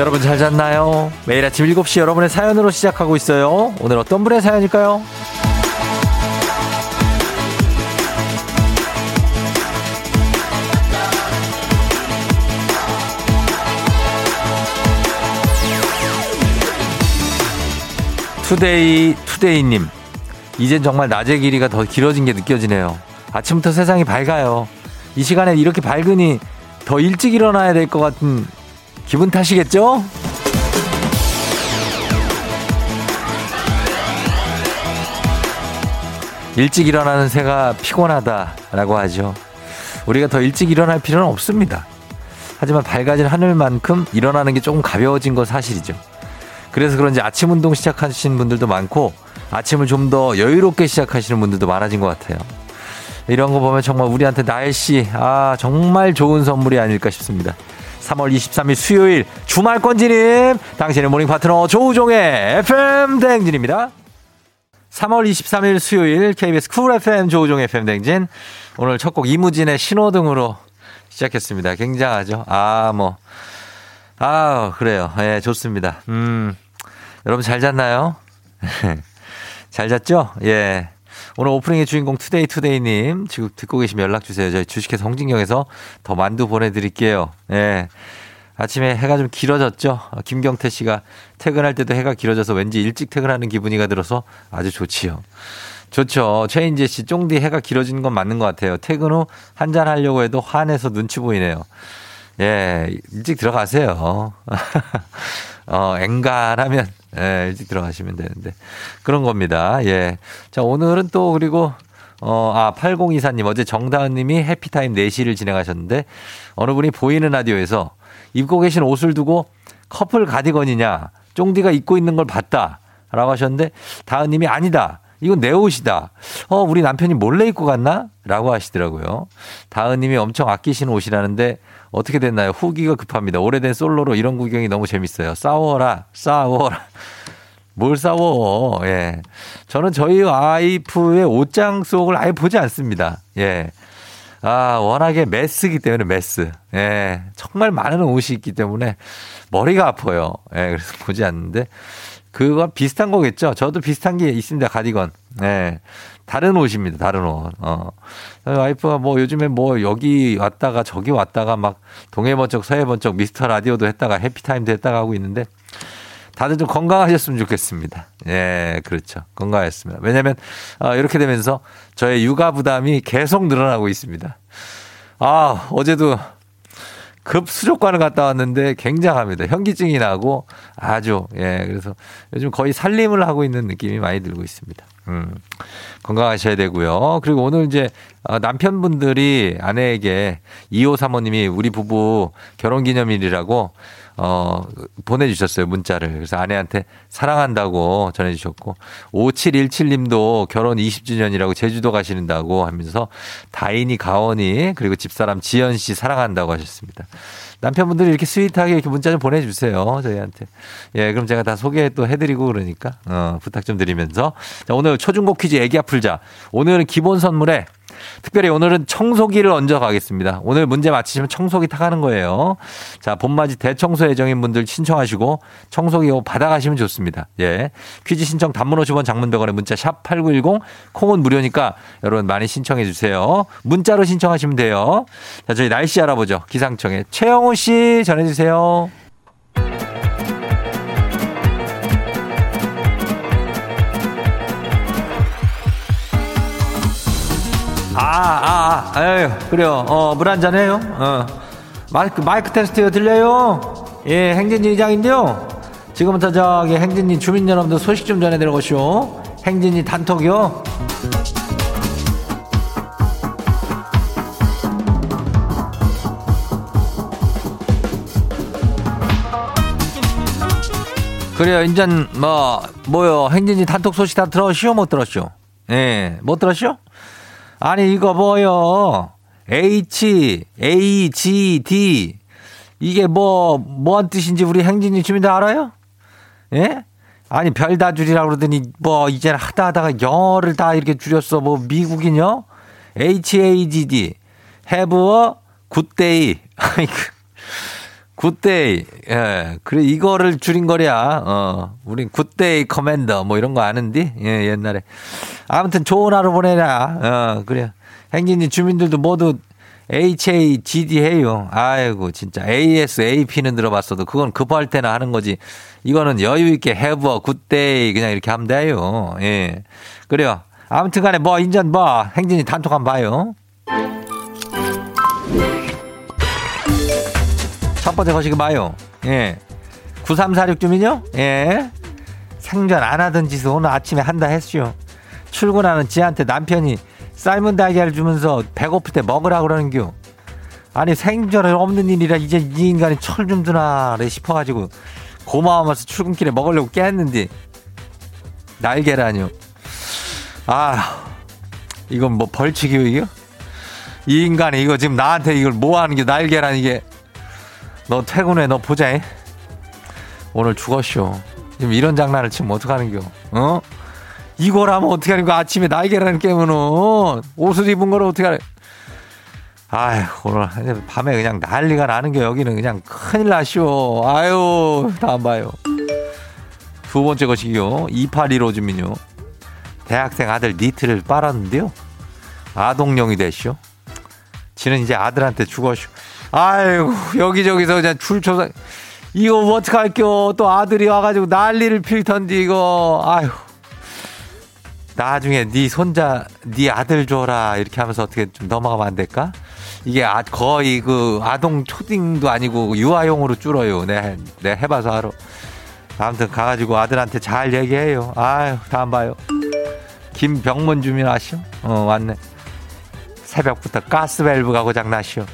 여러분 잘 잤나요? 매일 아침 7시 여러분의 사연으로 시작하고 있어요. 오늘 어떤 분의 사연일까요? 투데이 투데이님 이젠 정말 낮의 길이가 더 길어진 게 느껴지네요. 아침부터 세상이 밝아요. 이 시간에 이렇게 밝으니 더 일찍 일어나야 될 것 같은 기분 탓이겠죠? 일찍 일어나는 새가 피곤하다라고 하죠. 우리가 더 일찍 일어날 필요는 없습니다. 하지만 밝아진 하늘만큼 일어나는 게 조금 가벼워진 건 사실이죠. 그래서 그런지 아침 운동 시작하신 분들도 많고 아침을 좀 더 여유롭게 시작하시는 분들도 많아진 것 같아요. 이런 거 보면 정말 우리한테 날씨, 아, 정말 좋은 선물이 아닐까 싶습니다. 3월 23일 수요일 주말권지님, 당신의 모닝 파트너 조우종의 FM 대행진입니다. 3월 23일 수요일 KBS 쿨 FM 조우종 FM 대행진. 오늘 첫 곡 이무진의 신호등으로 시작했습니다. 굉장하죠? 아, 뭐. 아, 그래요. 예, 네, 좋습니다. 음, 여러분 잘 잤나요? 잘 잤죠? 예. 오늘 오프닝의 주인공 투데이 투데이님 지금 듣고 계시면 연락 주세요. 저희 주식회사 홍진경에서 더 만두 보내드릴게요. 예. 아침에 해가 좀 길어졌죠. 김경태 씨가 퇴근할 때도 해가 길어져서 왠지 일찍 퇴근하는 기분이가 들어서 아주 좋지요. 좋죠. 최인재 씨, 쫑디 해가 길어지는 건 맞는 것 같아요. 퇴근 후 한잔 하려고 해도 환해서 눈치 보이네요. 예, 일찍 들어가세요. 어, 앵간하면, 예, 일찍 들어가시면 되는데. 그런 겁니다. 예. 자, 오늘은 또 그리고, 어, 아, 8024님, 어제 정다은 님이 해피타임 4시를 진행하셨는데, 어느 분이 보이는 라디오에서 입고 계신 옷을 두고 커플 가디건이냐, 쫑디가 입고 있는 걸 봤다. 라고 하셨는데, 다은 님이 아니다. 이건 내 옷이다. 어, 우리 남편이 몰래 입고 갔나? 라고 하시더라고요. 다은 님이 엄청 아끼시는 옷이라는데, 어떻게 됐나요? 후기가 급합니다. 오래된 솔로로 이런 구경이 너무 재밌어요. 싸워라, 싸워라. 뭘 싸워? 예. 저는 저희 와이프의 옷장 속을 아예 보지 않습니다. 예. 아, 워낙에 메스기 때문에 메스. 예. 정말 많은 옷이 있기 때문에 머리가 아파요. 예. 그래서 보지 않는데. 그거 비슷한 거겠죠? 저도 비슷한 게 있습니다. 가디건. 예. 다른 옷입니다. 다른 옷. 어. 와이프가 뭐 요즘에 뭐 여기 왔다가 저기 왔다가 막 동해 번쩍 서해 번쩍 미스터 라디오도 했다가 해피타임도 했다가 하고 있는데 다들 좀 건강하셨으면 좋겠습니다. 예, 그렇죠. 건강했습니다. 왜냐면, 하 어, 이렇게 되면서 저의 육아 부담이 계속 늘어나고 있습니다. 아, 어제도 급 수족관을 갔다 왔는데 굉장합니다. 현기증이 나고 아주, 예, 그래서 요즘 거의 살림을 하고 있는 느낌이 많이 들고 있습니다. 음, 건강하셔야 되고요. 그리고 오늘 이제 어, 남편분들이 아내에게 2호 사모님이 우리 부부 결혼 기념일이라고 어, 보내주셨어요, 문자를. 그래서 아내한테 사랑한다고 전해주셨고, 5717님도 결혼 20주년이라고 제주도 가시는다고 하면서 다인이 가원이 그리고 집사람 지연 씨 사랑한다고 하셨습니다. 남편분들이 이렇게 스윗하게 이렇게 문자 좀 보내주세요. 저희한테. 예, 그럼 제가 다 소개 또 해드리고 그러니까, 어, 부탁 좀 드리면서. 자, 오늘 초중고 퀴즈 애기야 풀자. 오늘은 기본 선물에 특별히 오늘은 청소기를 얹어 가겠습니다. 오늘 문제 맞히시면 청소기 타가는 거예요. 자, 봄맞이 대청소 예정인 분들 신청하시고 청소기 받아가시면 좋습니다. 예. 퀴즈 신청 단문 50원 장문 100원에 문자 샵 8910 콩은 무료니까 여러분 많이 신청해 주세요. 문자로 신청하시면 돼요. 자, 저희 날씨 알아보죠. 기상청에 최영호 씨 전해 주세요. 아, 아, 아, 에휴, 그래요. 어, 물 한잔 해요. 어. 마이크, 마이크 테스트 들려요? 예, 행진이 이장인데요. 지금부터 저기 행진이 주민 여러분들 소식 좀 전해드려보시오. 행진이 단톡이요. 그래요, 인전, 뭐, 뭐요, 행진이 단톡 소식 다 들었시오? 못 들었시오? 예, 못 들었시오? 아니, 이거 뭐요? H, A, G, D. 이게 뭐, 뭐한 뜻인지 우리 행진이 주민들 알아요? 예? 아니, 별다 줄이라고 그러더니 뭐, 이제는 하다 하다가 영어를 다 이렇게 줄였어. 뭐, 미국인요? H, A, G, D. A good day. Good day. 예. 그래, 이거를 줄인 거랴. 어. 우린 good day commander 뭐 이런 거 아는디? 예, 옛날에. 아무튼 좋은 하루 보내라. 어, 그래. 행진이 주민들도 모두 HAGD 해요. 아이고, 진짜. ASAP는 들어봤어도 그건 급할 때나 하는 거지. 이거는 여유있게 have a good day 그냥 이렇게 하면 돼요. 예. 그래요. 아무튼 간에 뭐, 인전 뭐, 행진이 단톡 한번 봐요. 첫 번째 거시기 봐요. 예. 9346 주민요? 예. 생전 안 하던 짓을 오늘 아침에 한다 했슈. 출근하는 지한테 남편이 삶은 달걀을 주면서 배고플 때 먹으라 그러는겨. 아니 생전에 없는 일이라 이제 이 인간이 철좀 주나 싶어가지고 고마워서 출근길에 먹으려고 깼는데 날개라뇨. 아 이건 뭐 벌칙이요 이게? 이 인간이 이거 지금 나한테 이걸 뭐 하는 게 날개란 이게 너 퇴근해 너 보자. 잉? 오늘 죽었쇼. 지금 이런 장난을 치면 어떡하는겨? 어? 이걸 하면 어떻게 하는 거 아침에 날개라는 깨면은 옷을 입은 거를 어떻게 하는 아휴 오늘 밤에 그냥 난리가 나는 게 여기는. 그냥 큰일 나쇼. 아유 다음 봐요. 두 번째 것이요. 2815 주민요. 대학생 아들 니트를 빨았는데요. 아동용이 됐쇼. 지는 이제 아들한테 죽었쇼 아이고 여기저기서 그냥 줄쳐서 이거 뭐 어떡할겨 또 아들이 와가지고 난리를 필 텐데 이거 아휴 나중에 네 손자 네 아들 줘라 이렇게 하면서 어떻게 좀 넘어가면 안 될까? 이게 아, 거의 그 아동 초딩도 아니고 유아용으로 줄어요. 내, 내 해봐서 하러. 아무튼 가가지고 아들한테 잘 얘기해요. 아유 다음 봐요. 김병문 주민 아시오? 어 왔네. 새벽부터 가스밸브가 고장나시오.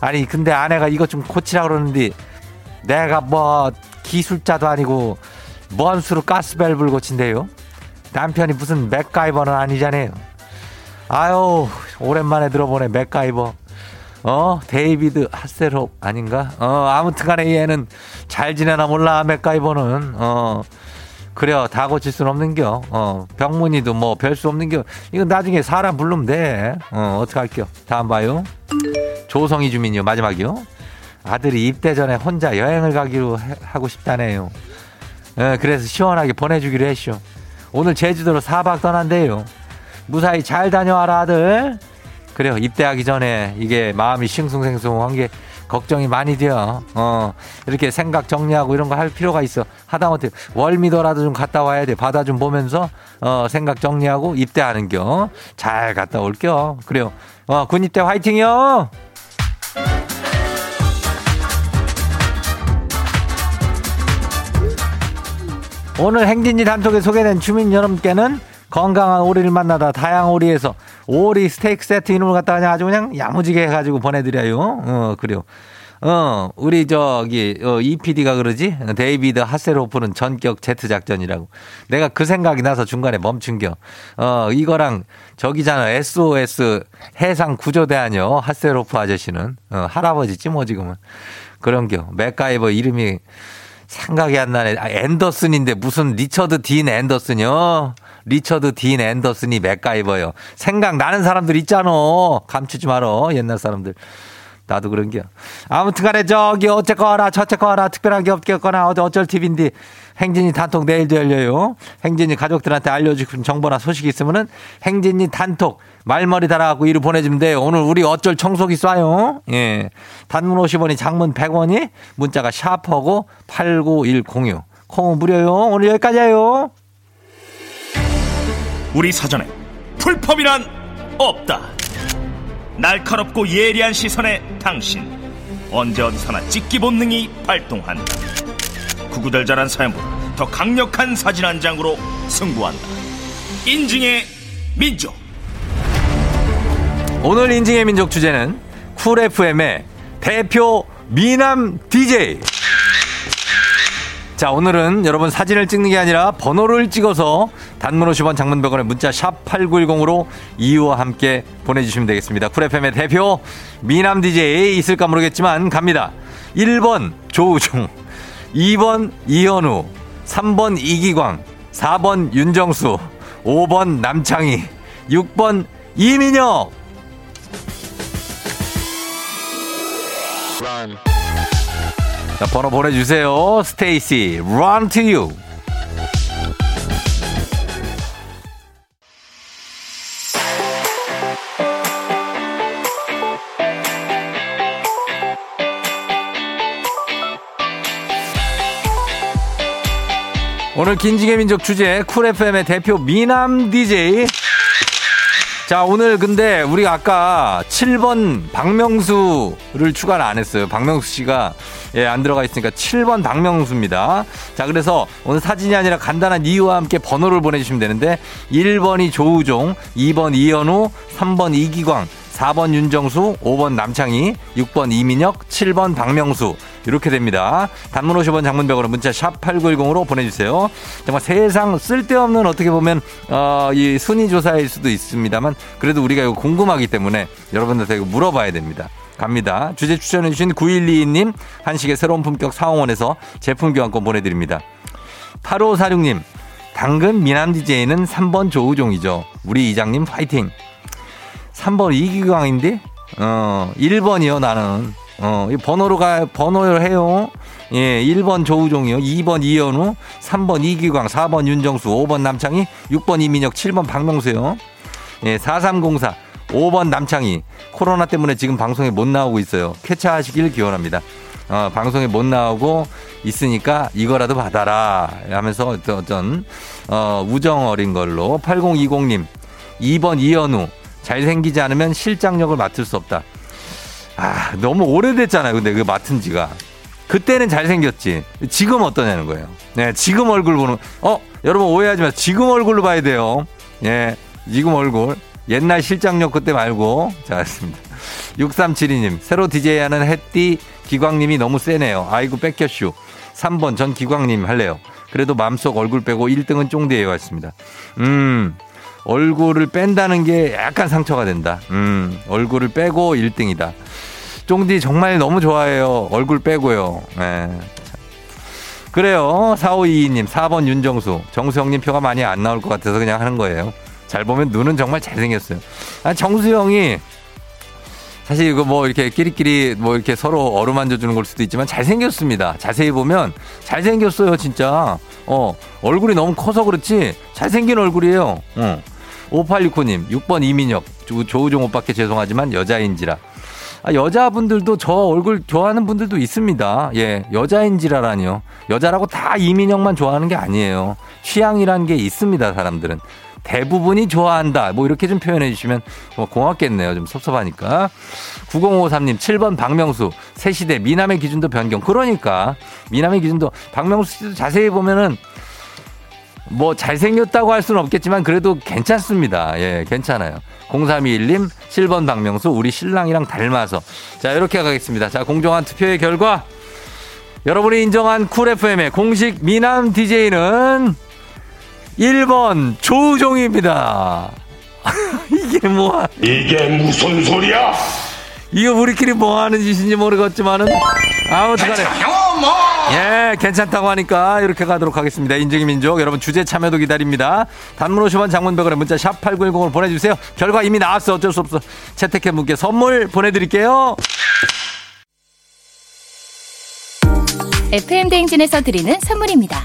아니 근데 아내가 이것 좀 고치라 그러는데 내가 뭐 기술자도 아니고 뭔 수로 가스밸브를 고친대요? 남편이 무슨 맥가이버는 아니잖아요. 아유, 오랜만에 들어보네, 맥가이버. 어, 데이비드 하셀홉 아닌가? 어, 아무튼 간에 얘는 잘 지내나 몰라, 맥가이버는. 어, 그래요. 다 고칠 순 없는겨. 어, 병문이도 뭐 별 수 없는겨. 이건 나중에 사람 부르면 돼. 어, 어떡할게요. 다음 봐요. 조성희 주민요, 마지막이요. 아들이 입대 전에 혼자 여행을 가기로 하고 싶다네요. 예, 그래서 시원하게 보내주기로 했쇼. 오늘 제주도로 4박 떠난대요. 무사히 잘 다녀와라 아들. 그래요. 입대하기 전에 이게 마음이 싱숭생숭한 게 걱정이 많이 돼요. 어, 이렇게 생각 정리하고 이런 거 할 필요가 있어. 하다못해 월미도라도 좀 갔다 와야 돼. 바다 좀 보면서, 어, 생각 정리하고 입대하는 겨. 잘 갔다 올겨. 그래요. 어, 군입대 화이팅이요! 오늘 행진이 단톡에 소개된 주민 여러분께는 건강한 오리를 만나다 다양한 오리에서 오리 스테이크 세트 이름을 갖다 그냥 아주 그냥 야무지게 해가지고 보내드려요. 어, 그래요. 어, 우리 저기, 어, 이 PD가 그러지? 데이비드 하세로프는 전격 제트 작전이라고. 내가 그 생각이 나서 중간에 멈춘 겨. 어, 이거랑 저기잖아. SOS 해상 구조대 아니요. 하세로프 아저씨는. 어, 할아버지지 뭐 지금은. 그런 겨. 맥가이버 이름이 생각이 안 나네. 아, 앤더슨인데 무슨 리처드 딘 앤더슨이요? 리처드 딘 앤더슨이 맥가이버요. 생각나는 사람들 있잖아. 감추지 말어. 옛날 사람들. 나도 그런겨. 아무튼 간에 저기 어쨌거나 저쨌거나 특별한 게 없겠거나 어디 어쩔 팁인데 행진이 단톡 내일도 열려요. 행진이 가족들한테 알려주고 싶은 정보나 소식이 있으면은 행진이 단톡 말머리 달아갖고 이를 보내주면 돼요. 오늘 우리 어쩔 청소기 쏴요. 예. 단문 50원이 장문 100원이 문자가 샤퍼고 89106. 콩은 무료요. 오늘 여기까지예요. 우리 사전에 불펌이란 없다. 날카롭고 예리한 시선에 당신 언제 어디서나 찍기 본능이 발동한다. 구구절절한 사연보다 더 강력한 사진 한 장으로 승부한다. 인증의 민족. 오늘 인증의 민족 주제는 쿨 FM의 대표 미남 DJ. 자, 오늘은 여러분 사진을 찍는 게 아니라 번호를 찍어서 단문 50원 장문 100원에 문자 샵 8910으로 이유와 함께 보내주시면 되겠습니다. 쿨 FM의 대표 미남 DJ 있을까 모르겠지만 갑니다. 1번 조우중, 2번 이현우, 3번 이기광, 4번 윤정수, 5번 남창희, 6번 이민혁. 자, 번호 보내주세요. STAYC, run to you. 오늘 인증의 민족 주제 쿨 FM의 대표 미남 DJ 자, 오늘 근데 우리가 아까 7번 박명수를 추가를 안 했어요. 박명수 씨가 예, 안 들어가 있으니까 7번 박명수입니다. 자, 그래서 오늘 사진이 아니라 간단한 이유와 함께 번호를 보내주시면 되는데 1번이 조우종, 2번 이현우, 3번 이기광, 4번 윤정수, 5번 남창희, 6번 이민혁, 7번 박명수. 이렇게 됩니다. 단문 50원 장문백으로 문자 샵 8910으로 보내주세요. 정말 세상 쓸데없는 어떻게 보면, 어, 이 순위 조사일 수도 있습니다만 그래도 우리가 이거 궁금하기 때문에 여러분들한테 이거 물어봐야 됩니다. 갑니다. 주제 추천해주신 9122님, 한식의 새로운 품격 사홍원에서 제품 교환권 보내드립니다. 8546님, 당근 미남 DJ는 3번 조우종이죠. 우리 이장님 파이팅! 3번 이기광인데? 어, 1번이요, 나는. 어, 이 번호로 가, 번호를 해요. 예, 1번 조우종이요. 2번 이현우, 3번 이기광, 4번 윤정수, 5번 남창희, 6번 이민혁, 7번 박명수요. 예, 4304, 5번 남창희. 코로나 때문에 지금 방송에 못 나오고 있어요. 쾌차하시길 기원합니다. 어, 방송에 못 나오고 있으니까 이거라도 받아라. 하면서 어떤, 어떤 어, 우정 어린 걸로. 8020님, 2번 이현우. 잘생기지 않으면 실장력을 맡을 수 없다. 아, 너무 오래됐잖아요. 근데 그 맡은 지가. 그때는 잘생겼지. 지금 어떠냐는 거예요. 네, 지금 얼굴 보는, 어, 여러분 오해하지 마세요. 지금 얼굴로 봐야 돼요. 예, 지금 얼굴. 옛날 실장력 그때 말고. 자, 알습니다 6372님, 새로 DJ 하는 햇띠 기광님이 너무 세네요. 아이고, 뺏겼슈. 3번 전 기광님 할래요. 그래도 마음속 얼굴 빼고 1등은 쫑대예요. 했습니다. 음, 얼굴을 뺀다는 게 약간 상처가 된다. 음, 얼굴을 빼고 1등이다. 쫑디 정말 너무 좋아해요. 얼굴 빼고요. 네. 그래요. 4522님, 4번 윤정수. 정수영님 표가 많이 안 나올 것 같아서 그냥 하는 거예요. 잘 보면 눈은 정말 잘생겼어요. 아, 정수영이 사실 이거 뭐 이렇게 끼리끼리 뭐 이렇게 서로 어루만져 주는 걸 수도 있지만 잘생겼습니다. 자세히 보면 잘생겼어요, 진짜. 어, 얼굴이 너무 커서 그렇지 잘생긴 얼굴이에요. 어. 5869님, 6번 이민혁. 조우종 오빠께 죄송하지만 여자인지라. 아, 여자분들도 저 얼굴 좋아하는 분들도 있습니다. 예, 여자인지라라니요. 여자라고 다 이민혁만 좋아하는 게 아니에요. 취향이란 게 있습니다, 사람들은. 대부분이 좋아한다. 뭐 이렇게 좀 표현해 주시면 뭐 고맙겠네요. 좀 섭섭하니까. 9053님, 7번 박명수. 새 시대 미남의 기준도 변경. 그러니까 미남의 기준도 박명수 씨도 자세히 보면은 뭐 잘생겼다고 할 수는 없겠지만 그래도 괜찮습니다. 예, 괜찮아요. 0321님, 7번 박명수, 우리 신랑이랑 닮아서. 자, 이렇게 가겠습니다. 자, 공정한 투표의 결과. 여러분이 인정한 쿨 FM의 공식 미남 DJ는 1번 조우종입니다. 이게 뭐야? 이게 무슨 소리야? 이거 우리끼리 뭐 하는 짓인지 모르겠지만은 아무튼 간에 예 괜찮다고 하니까 이렇게 가도록 하겠습니다. 인증의 민족 여러분 주제 참여도 기다립니다. 단문 50원 장문백원에 문자 샵 8910으로 보내주세요. 결과 이미 나왔어. 어쩔 수 없어. 채택된 분께 선물 보내드릴게요. FM 대행진에서 드리는 선물입니다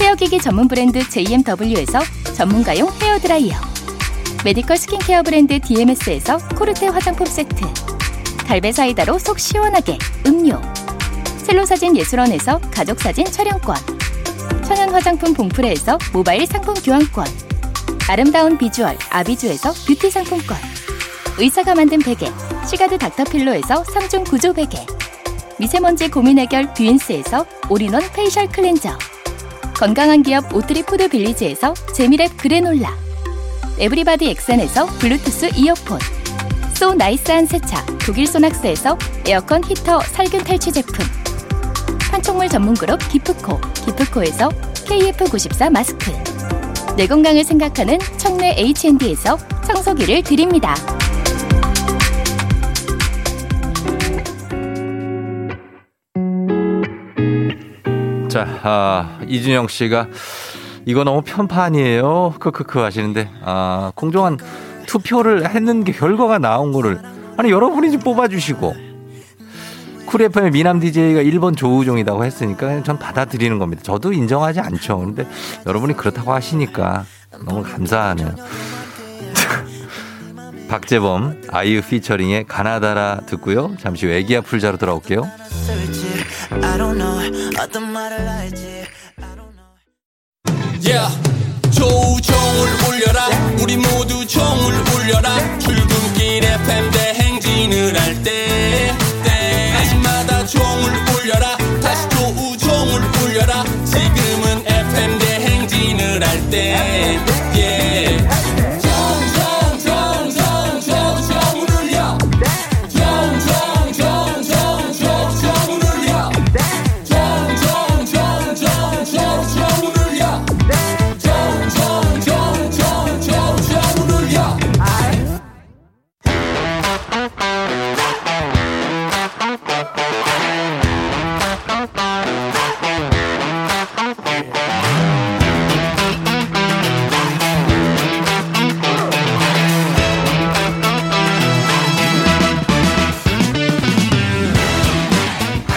헤어기기 전문 브랜드 JMW에서 전문가용 헤어드라이어 medical 스킨케어 브랜드 DMS에서 코르테 화장품 세트 갈배 사이다로 속 시원하게 음료 첼로사진 예술원에서 가족사진 촬영권 천연 화장품 봉프레에서 모바일 상품 교환권 아름다운 비주얼 아비주에서 뷰티 상품권 의사가 만든 베개 시가드 닥터필로에서 3중 구조 베개 미세먼지 고민 해결 뷰인스에서 올인원 facial cleanser 건강한 기업 오트리 푸드 빌리지에서 재미랩 그래놀라. 에브리바디 엑센에서 블루투스 이어폰. 소 나이스한 세차 독일 소낙스에서 에어컨 히터 살균 탈취 제품. 판촉물 전문 그룹 기프코 기프코에서 KF94 마스크. 내 건강을 생각하는 청내 H&D에서 청소기를 드립니다. 자, 아, 이준영 씨가 이거 너무 편판이에요. 크크크 하시는데, 아, 공정한 투표를 했는 게 결과가 나온 거를, 아니, 여러분이 좀 뽑아주시고, 쿨 FM의 미남 DJ가 1번 조우종이라고 했으니까 전 받아들이는 겁니다. 저도 인정하지 않죠. 근데 여러분이 그렇다고 하시니까 너무 감사하네요. 박재범, 아이유 피처링의 가나다라 듣고요. 잠시 후 애기야 풀자로 돌아올게요. I don't know. 어떤 말을 할지 Yeah. 조종을 울려라. 우리 모두 종을 울려라. 출근길 FM 대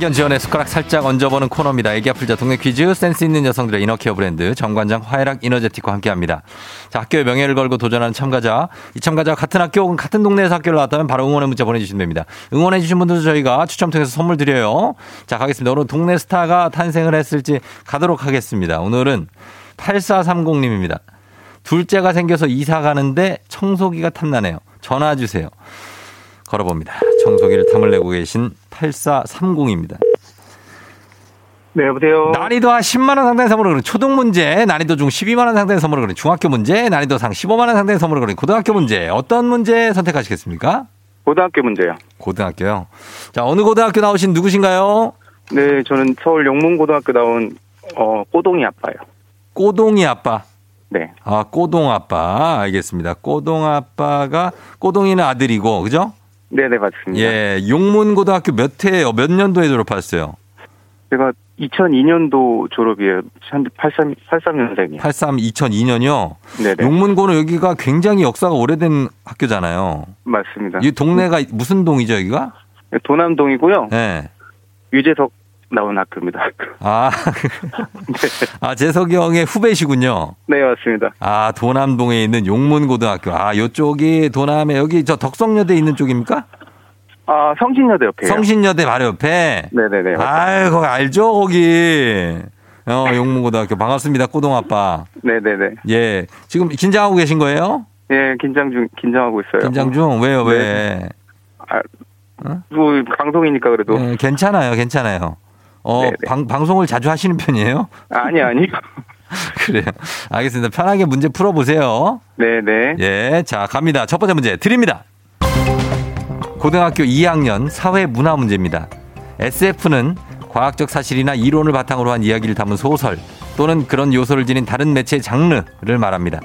학연 지원의 숟가락 살짝 얹어보는 코너입니다. 애기 아플 자 동네 퀴즈 센스 있는 여성들의 이너케어 브랜드 정관장 화해락 이너제틱과 함께합니다. 자 학교의 명예를 걸고 도전하는 참가자 이 참가자와 같은 학교 혹은 같은 동네에서 학교를 나왔다면 바로 응원의 문자 보내주시면 됩니다. 응원해 주신 분들도 저희가 추첨 통해서 선물 드려요. 자 가겠습니다. 오늘 동네 스타가 탄생을 했을지 가도록 하겠습니다. 오늘은 8430님입니다. 둘째가 생겨서 이사 가는데 청소기가 탐나네요. 전화 주세요. 걸어봅니다. 청소기를 탐을 내고 계신 8430입니다. 네, 여보세요. 난이도 한 10만 원 상당의 선물을 그린 초등 문제, 난이도 중 12만 원 상당의 선물을 그린 중학교 문제, 난이도 상 15만 원 상당의 선물을 그린 고등학교 문제. 어떤 문제 선택하시겠습니까? 고등학교 문제요. 고등학교요. 자, 어느 고등학교 나오신 누구신가요? 네, 저는 서울 영문고등학교 나온 어, 꼬동이 아빠요. 꼬동이 아빠. 네, 아, 꼬동 아빠. 알겠습니다. 꼬동 아빠가 꼬동이는 아들이고, 그죠? 네, 네 맞습니다. 예, 용문고등학교 몇 회, 몇 년도에 졸업하셨어요? 제가 2002년도 졸업이에요. 83, 83년생이요. 83, 2002년이요. 네, 네, 용문고는 여기가 굉장히 역사가 오래된 학교잖아요. 맞습니다. 이 동네가 무슨 동이죠, 여기가? 도남동이고요. 네. 유재석 나온 학교입니다. 아, 아, 재석이 형의 후배시군요. 네, 맞습니다. 아, 도남동에 있는 용문고등학교. 아, 요쪽이 도남에 여기 저 덕성여대 있는 쪽입니까? 아, 성신여대 옆에요. 성신여대 바로 옆에. 네, 네, 네. 아유, 거기 알죠, 거기. 어, 용문고등학교. 반갑습니다, 꼬동아빠. 네, 네, 네. 예. 지금 긴장하고 계신 거예요? 예, 긴장 중, 긴장하고 있어요. 긴장 중? 왜요, 왜? 뭐, 방송이니까 그래도. 예, 괜찮아요, 괜찮아요. 어, 네네. 방, 방송을 자주 하시는 편이에요? 아니, 아니. 그래요. 알겠습니다. 편하게 문제 풀어보세요. 네, 네. 예, 자, 갑니다. 첫 번째 문제 드립니다. 고등학교 2학년 사회 문화 문제입니다. SF는 과학적 사실이나 이론을 바탕으로 한 이야기를 담은 소설 또는 그런 요소를 지닌 다른 매체의 장르를 말합니다.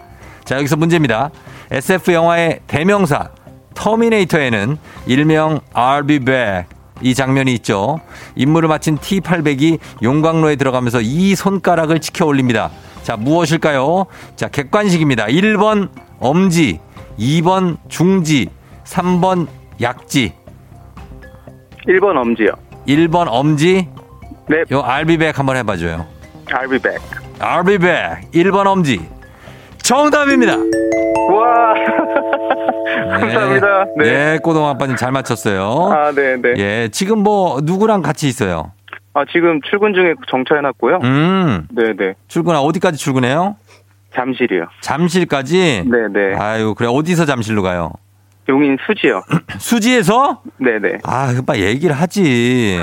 자, 여기서 문제입니다. SF 영화의 대명사 터미네이터에는 일명 I'll be back 이 장면이 있죠. 임무를 마친 T800이 용광로에 들어가면서 이 손가락을 치켜 올립니다. 자, 무엇일까요? 자, 객관식입니다. 1번 엄지, 2번 중지, 3번 약지. 1번 엄지요. 1번 엄지. 네, 요 알비백 한번 해봐줘요. Back. 알비백. 1번 엄지. 정답입니다. 와, 감사합니다. 네. 네, 꼬동 아빠님 잘 맞췄어요. 아, 네, 네. 예, 지금 뭐 누구랑 같이 있어요? 아, 지금 출근 중에 정차해 놨고요. 음, 네, 네. 출근 어디까지 출근해요? 잠실이요. 잠실까지. 네, 네. 아유, 그래 어디서 잠실로 가요? 용인 수지요. 수지에서? 네, 네. 아, 그빠 얘기를 하지.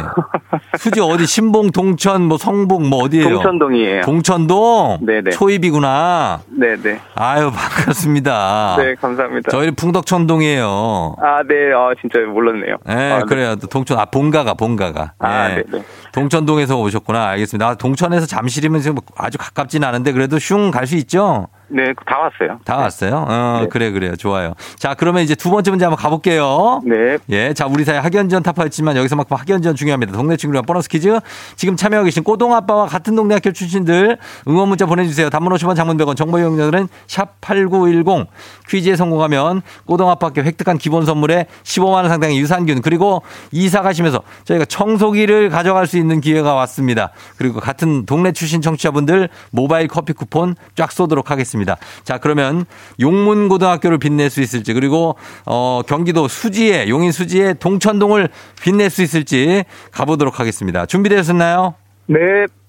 수지 어디 신봉, 동천, 뭐 성북, 뭐 어디예요? 동천동이에요. 동천동. 네네. 초입이구나. 네, 네. 아유 반갑습니다. 네, 감사합니다. 저희 풍덕천동이에요. 아, 네. 아, 진짜 몰랐네요. 네, 아, 네. 그래요. 또 동천, 아, 본가가, 본가가. 아, 예. 네, 네. 동천동에서 오셨구나. 알겠습니다. 아, 동천에서 잠실이면 지금 아주 가깝진 않은데 그래도 슝 갈 수 있죠? 네, 다 왔어요. 다 왔어요? 어, 네. 그래, 그래요. 좋아요. 자, 그러면 이제 두 번째 문제 한번 가볼게요. 네. 예, 자, 우리 사회 학연지원 타파했지만 여기서만큼 학연지원 중요합니다. 동네 친구랑 보너스 퀴즈. 지금 참여하고 계신 꼬동아빠와 같은 동네 학교 출신들 응원 문자 보내주세요. 단문 50원 장문 100원 정보 이용자들은 샵8910 퀴즈에 성공하면 꼬동아빠 학교 획득한 기본 선물에 15만원 상당의 유산균 그리고 이사 가시면서 저희가 청소기를 가져갈 수 있는 기회가 왔습니다. 그리고 같은 동네 출신 청취자분들 모바일 커피 쿠폰 쫙 쏘도록 하겠습니다. 자, 그러면 용문고등학교를 빛낼 수 있을지 그리고 어, 경기도 수지에 용인 수지에 동천동을 빛낼 수 있을지 가보도록 하겠습니다. 준비되셨나요? 네.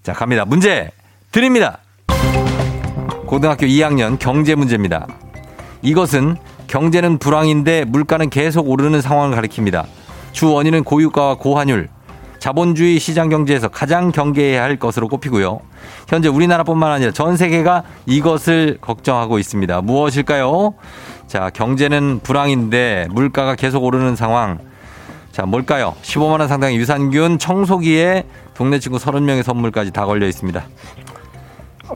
자, 갑니다. 문제 드립니다. 고등학교 2학년 경제 문제입니다. 이것은 경제는 불황인데 물가는 계속 오르는 상황을 가리킵니다. 주 원인은 고유가와 고환율, 자본주의 시장 경제에서 가장 경계해야 할 것으로 꼽히고요. 현재 우리나라뿐만 아니라 전 세계가 이것을 걱정하고 있습니다. 무엇일까요? 자, 경제는 불황인데 물가가 계속 오르는 상황. 자, 뭘까요? 15만 원 상당의 유산균 청소기에 동네 친구 30명의 선물까지 다 걸려 있습니다.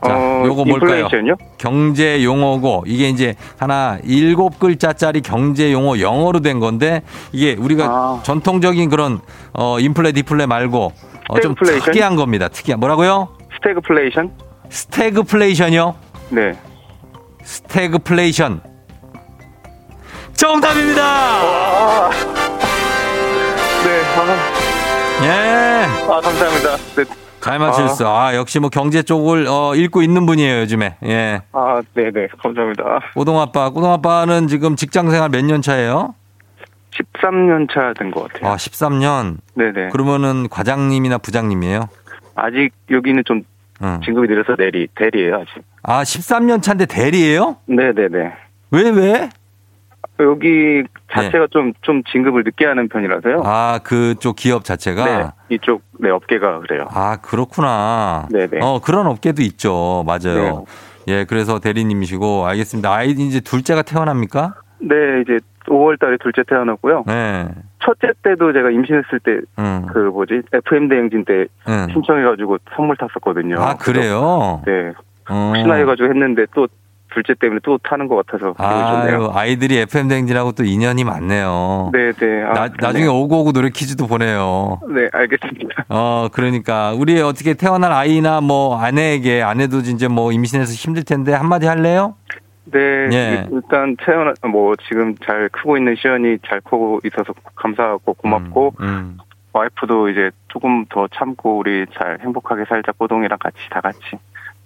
자, 어, 요거 뭘까요? 인플레이션요? 경제 용어고 이게 이제 하나 일곱 글자짜리 경제 용어 영어로 된 건데 이게 우리가 아. 전통적인 그런 어 인플레 디플레 말고 어, 좀 스태그플레이션? 특이한 겁니다. 특이한 뭐라고요? 스태그플레이션? 스태그플레이션이요? 네. 스태그플레이션. 정답입니다. 네. 아, 예. 아, 감사합니다. 네. 잘 맞추셨어. 아, 역시 뭐 경제 쪽을 어, 읽고 있는 분이에요, 요즘에. 예. 아, 네, 네. 감사합니다. 꼬동아빠, 꼬동아빠는 지금 직장 생활 몇 년 차예요? 13년 차 된 것 같아요. 아, 13년. 네, 네. 그러면은 과장님이나 부장님이에요? 아직 여기는 좀 응. 진급이 느려서 대리, 대리예요, 아직. 아, 13년 차인데 대리예요? 네, 네, 네. 왜, 왜? 여기 자체가 좀, 좀 진급을 늦게 하는 편이라서요. 네. 아, 그쪽 기업 자체가? 네. 이쪽, 네, 업계가 그래요. 아, 그렇구나. 네네. 어, 그런 업계도 있죠. 맞아요. 예, 그래서 대리님이시고, 알겠습니다. 아이, 이제 둘째가 태어납니까? 네, 이제 5월 달에 둘째 태어났고요. 네. 첫째 때도 제가 임신했을 때, 응. 그 뭐지, FM 대행진 때 응. 신청해가지고 선물 탔었거든요. 아, 그래요? 네. 어. 혹시나 해가지고 했는데 또 둘째 때문에 또 타는 것 같아서 아유. 아이들이 FM 댕진하고 또 인연이 많네요. 네, 네. 아, 나, 나중에. 오고 오고 노래 퀴즈도 보내요. 네, 알겠습니다. 어, 그러니까 우리 어떻게 태어난 아이나 뭐 아내에게 아내도 이제 뭐 임신해서 힘들 텐데 한마디 할래요? 네, 예. 일단 태어나 뭐 지금 잘 크고 있는 시연이 잘 크고 있어서 감사하고 고맙고 음, 음. 와이프도 이제 조금 더 참고 우리 잘 행복하게 살자 꼬동이랑 같이 다 같이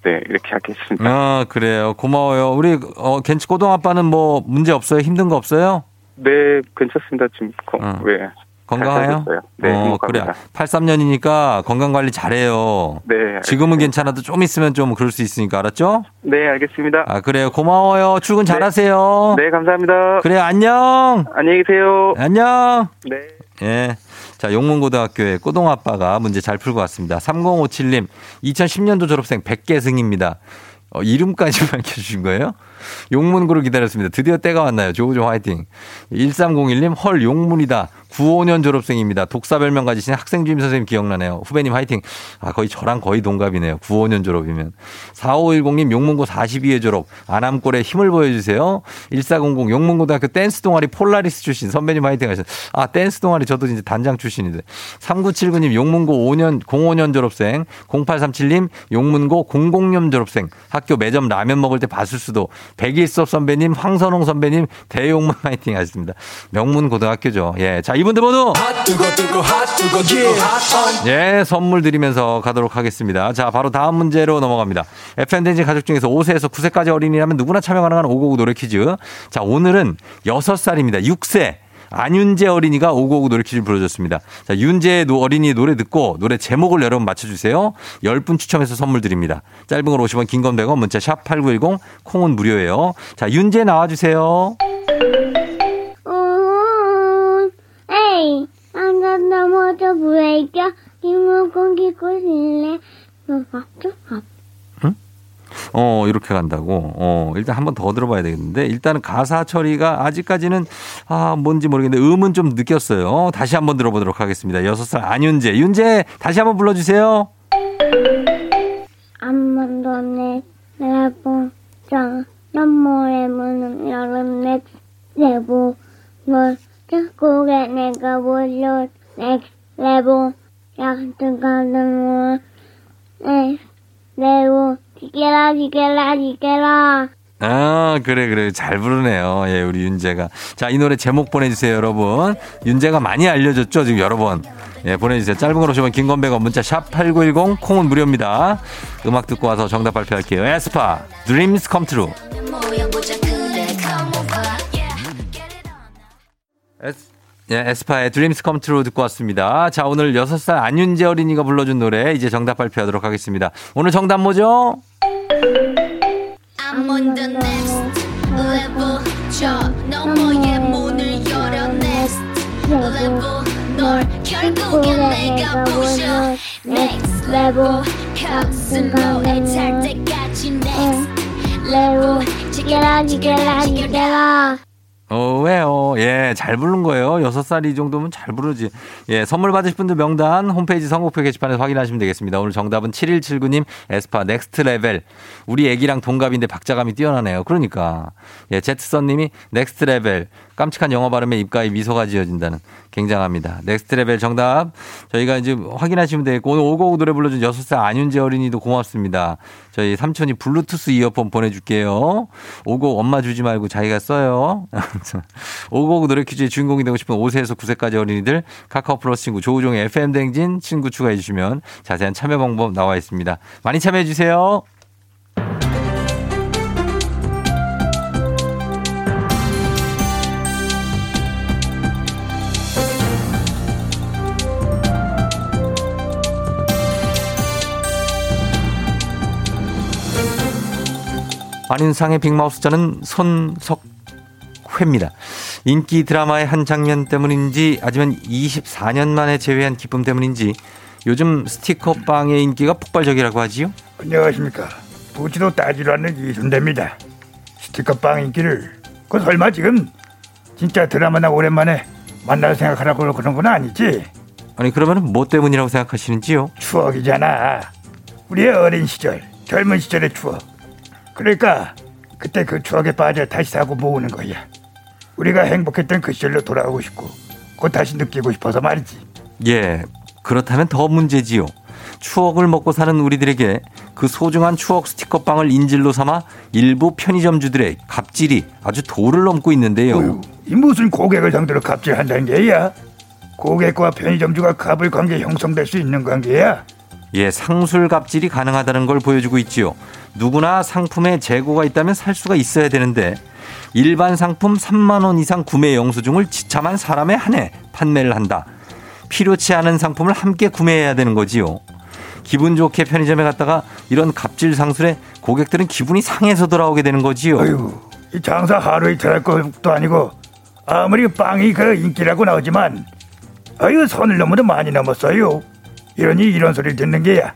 네 이렇게 하겠습니다. 어, 그래요. 고마워요. 우리 어, 겐치 꼬동 아빠는 뭐 문제 없어요? 힘든 거 없어요? 네, 괜찮습니다. 지금 거, 어. 왜 건강해요? 네, 어, 행복합니다. 그래. 83년이니까 건강 관리 잘해요. 네, 지금은 알겠습니다. 괜찮아도 좀 있으면 좀 그럴 수 있으니까 알았죠? 네, 알겠습니다. 아, 그래요. 고마워요. 출근 잘하세요. 네, 감사합니다. 그래, 안녕. 안녕히 계세요. 안녕. 네. 예. 자, 용문고등학교의 꼬동아빠가 문제 잘 풀고 왔습니다. 3057님, 2010년도 졸업생 100개 승입니다. 어, 이름까지 밝혀주신 거예요? 용문고를 기다렸습니다. 드디어 때가 왔나요? 조우종 화이팅. 1301님, 헐, 용문이다. 95년 졸업생입니다. 독사 별명 가지신 학생 주임 선생님 기억나네요. 후배님 화이팅. 아, 거의 저랑 거의 동갑이네요. 95년 졸업이면. 4510님 용문고 42회 졸업. 안암골의 힘을 보여주세요. 1400 용문고등학교 댄스 동아리 폴라리스 출신 선배님 화이팅 하셨어요. 아, 댄스 동아리 저도 이제 단장 출신인데. 3979님 용문고 5년, 05년 졸업생. 0837님 용문고 00년 졸업생. 학교 매점 라면 먹을 때 봤을 수도. 백일섭 선배님, 황선홍 선배님, 대용문 화이팅 하셨습니다. 명문 고등학교죠. 예. 자, 이분들 모두 예, 선물 드리면서 가도록 하겠습니다. 자, 바로 다음 문제로 넘어갑니다. FMden지 가족 중에서 5세에서 9세까지 어린이라면 누구나 참여 가능한 559 노래 퀴즈. 자, 오늘은 6살입니다. 6세. 안윤재 어린이가 559 노래 퀴즈를 불러줬습니다. 자, 윤재 어린이 노래 듣고 노래 제목을 여러분 맞춰주세요. 10분 추첨해서 선물 드립니다. 짧은 걸 50원, 긴 건 100원, 문자 샵 8910, 콩은 무료예요. 자, 윤재 나와주세요. 오, 에이, 안전 넘어져 보이겨. 김우공 기고 실래. 너밖에 없. 어, 이렇게 간다고. 어, 일단 한번 더 들어봐야 되겠는데, 일단은 가사 처리가 아직까지는, 아, 뭔지 모르겠는데, 음은 좀 느꼈어요. 다시 한번 들어보도록 하겠습니다. 여섯 살 안윤재. 윤재, 다시 한번 불러 주세요. 한 번도 내, 내보자. 너머의 문은 열은 넥, 레보. 뭘, 고개 내가 보여. 넥, 레보. 약속 가는 원. 넥, 레보. 지게라, 지게라, 지게라. 아, 그래, 그래. 잘 부르네요. 예, 우리 윤재가. 자, 이 노래 제목 보내주세요, 여러분. 윤재가 많이 알려줬죠, 지금 여러 번. 예, 보내주세요. 짧은 걸 오시면 긴건배가 문자 샵 8910, 콩은 무료입니다. 음악 듣고 와서 정답 발표할게요. 에스파, Come True. 에스, 예, 에스파의 Come True 듣고 왔습니다. 자, 오늘 6살 안윤재 어린이가 불러준 노래 이제 정답 발표하도록 하겠습니다. 오늘 정답 뭐죠? I'm on the next level 저 너머의 문을 열어 next level 널 결국엔 내가 부셔 next level KOSMO에 닿을 때까지 next level 제껴라 제껴라 제껴라 어, 왜요? 예, 잘 부른 거예요. 여섯 살이 정도면 잘 부르지. 예, 선물 받으실 분들 명단 홈페이지 선곡표 게시판에서 확인하시면 되겠습니다. 오늘 정답은 7179님 에스파 next level. 우리 애기랑 동갑인데 박자감이 뛰어나네요. 그러니까. 예, 제트선 님이 next level. 깜찍한 영어 발음에 입가에 미소가 지어진다는. 굉장합니다. next level 정답. 저희가 이제 확인하시면 되겠고, 오늘 오고오 노래 불러준 6살 안윤재 어린이도 고맙습니다. 저희 삼촌이 블루투스 이어폰 보내줄게요. 오고 엄마 주지 말고 자기가 써요. 오고 노래 퀴즈의 주인공이 되고 싶은 5세에서 9세까지 어린이들 카카오 플러스 친구 조우종의 FM 대행진 친구 추가해 주시면 자세한 참여 방법 나와 있습니다. 많이 참여해 주세요. 안윤상의 빅마우스 저는 손석회입니다. 인기 드라마의 한 장면 때문인지 아니면 24년 만에 재회한 기쁨 때문인지 요즘 스티커빵의 인기가 폭발적이라고 하지요. 안녕하십니까. 보지도 따지도 않는 이순대입니다. 스티커빵 인기를 그 설마 지금 진짜 드라마나 오랜만에 만날 생각하라고 그런 건 아니지? 아니 그러면 뭐 때문이라고 생각하시는지요? 추억이잖아. 우리의 어린 시절, 젊은 시절의 추억. 그러니까 그때 그 추억에 빠져 다시 사고 모으는 거야. 우리가 행복했던 그 시절로 돌아가고 싶고 곧 다시 느끼고 싶어서 말이지. 예, 그렇다면 더 문제지요. 추억을 먹고 사는 우리들에게 그 소중한 추억 스티커빵을 인질로 삼아 일부 편의점주들의 갑질이 아주 도를 넘고 있는데요. 어휴, 이 무슨 고객을 상대로 갑질한다는 게야? 고객과 편의점주가 갑을 관계 형성될 수 있는 관계야? 예, 상술 갑질이 가능하다는 걸 보여주고 있지요. 누구나 상품에 재고가 있다면 살 수가 있어야 되는데 일반 상품 3만 원 이상 구매 영수증을 지참한 사람에 한해 판매를 한다. 필요치 않은 상품을 함께 구매해야 되는 거지요. 기분 좋게 편의점에 갔다가 이런 갑질 상술에 고객들은 기분이 상해서 돌아오게 되는 거지요. 어휴, 이 장사 하루 이틀 할 것도 아니고 아무리 빵이 그 인기라고 나오지만 아유 선을 넘어도 많이 넘었어요. 이러니 이런 소리를 듣는 게야.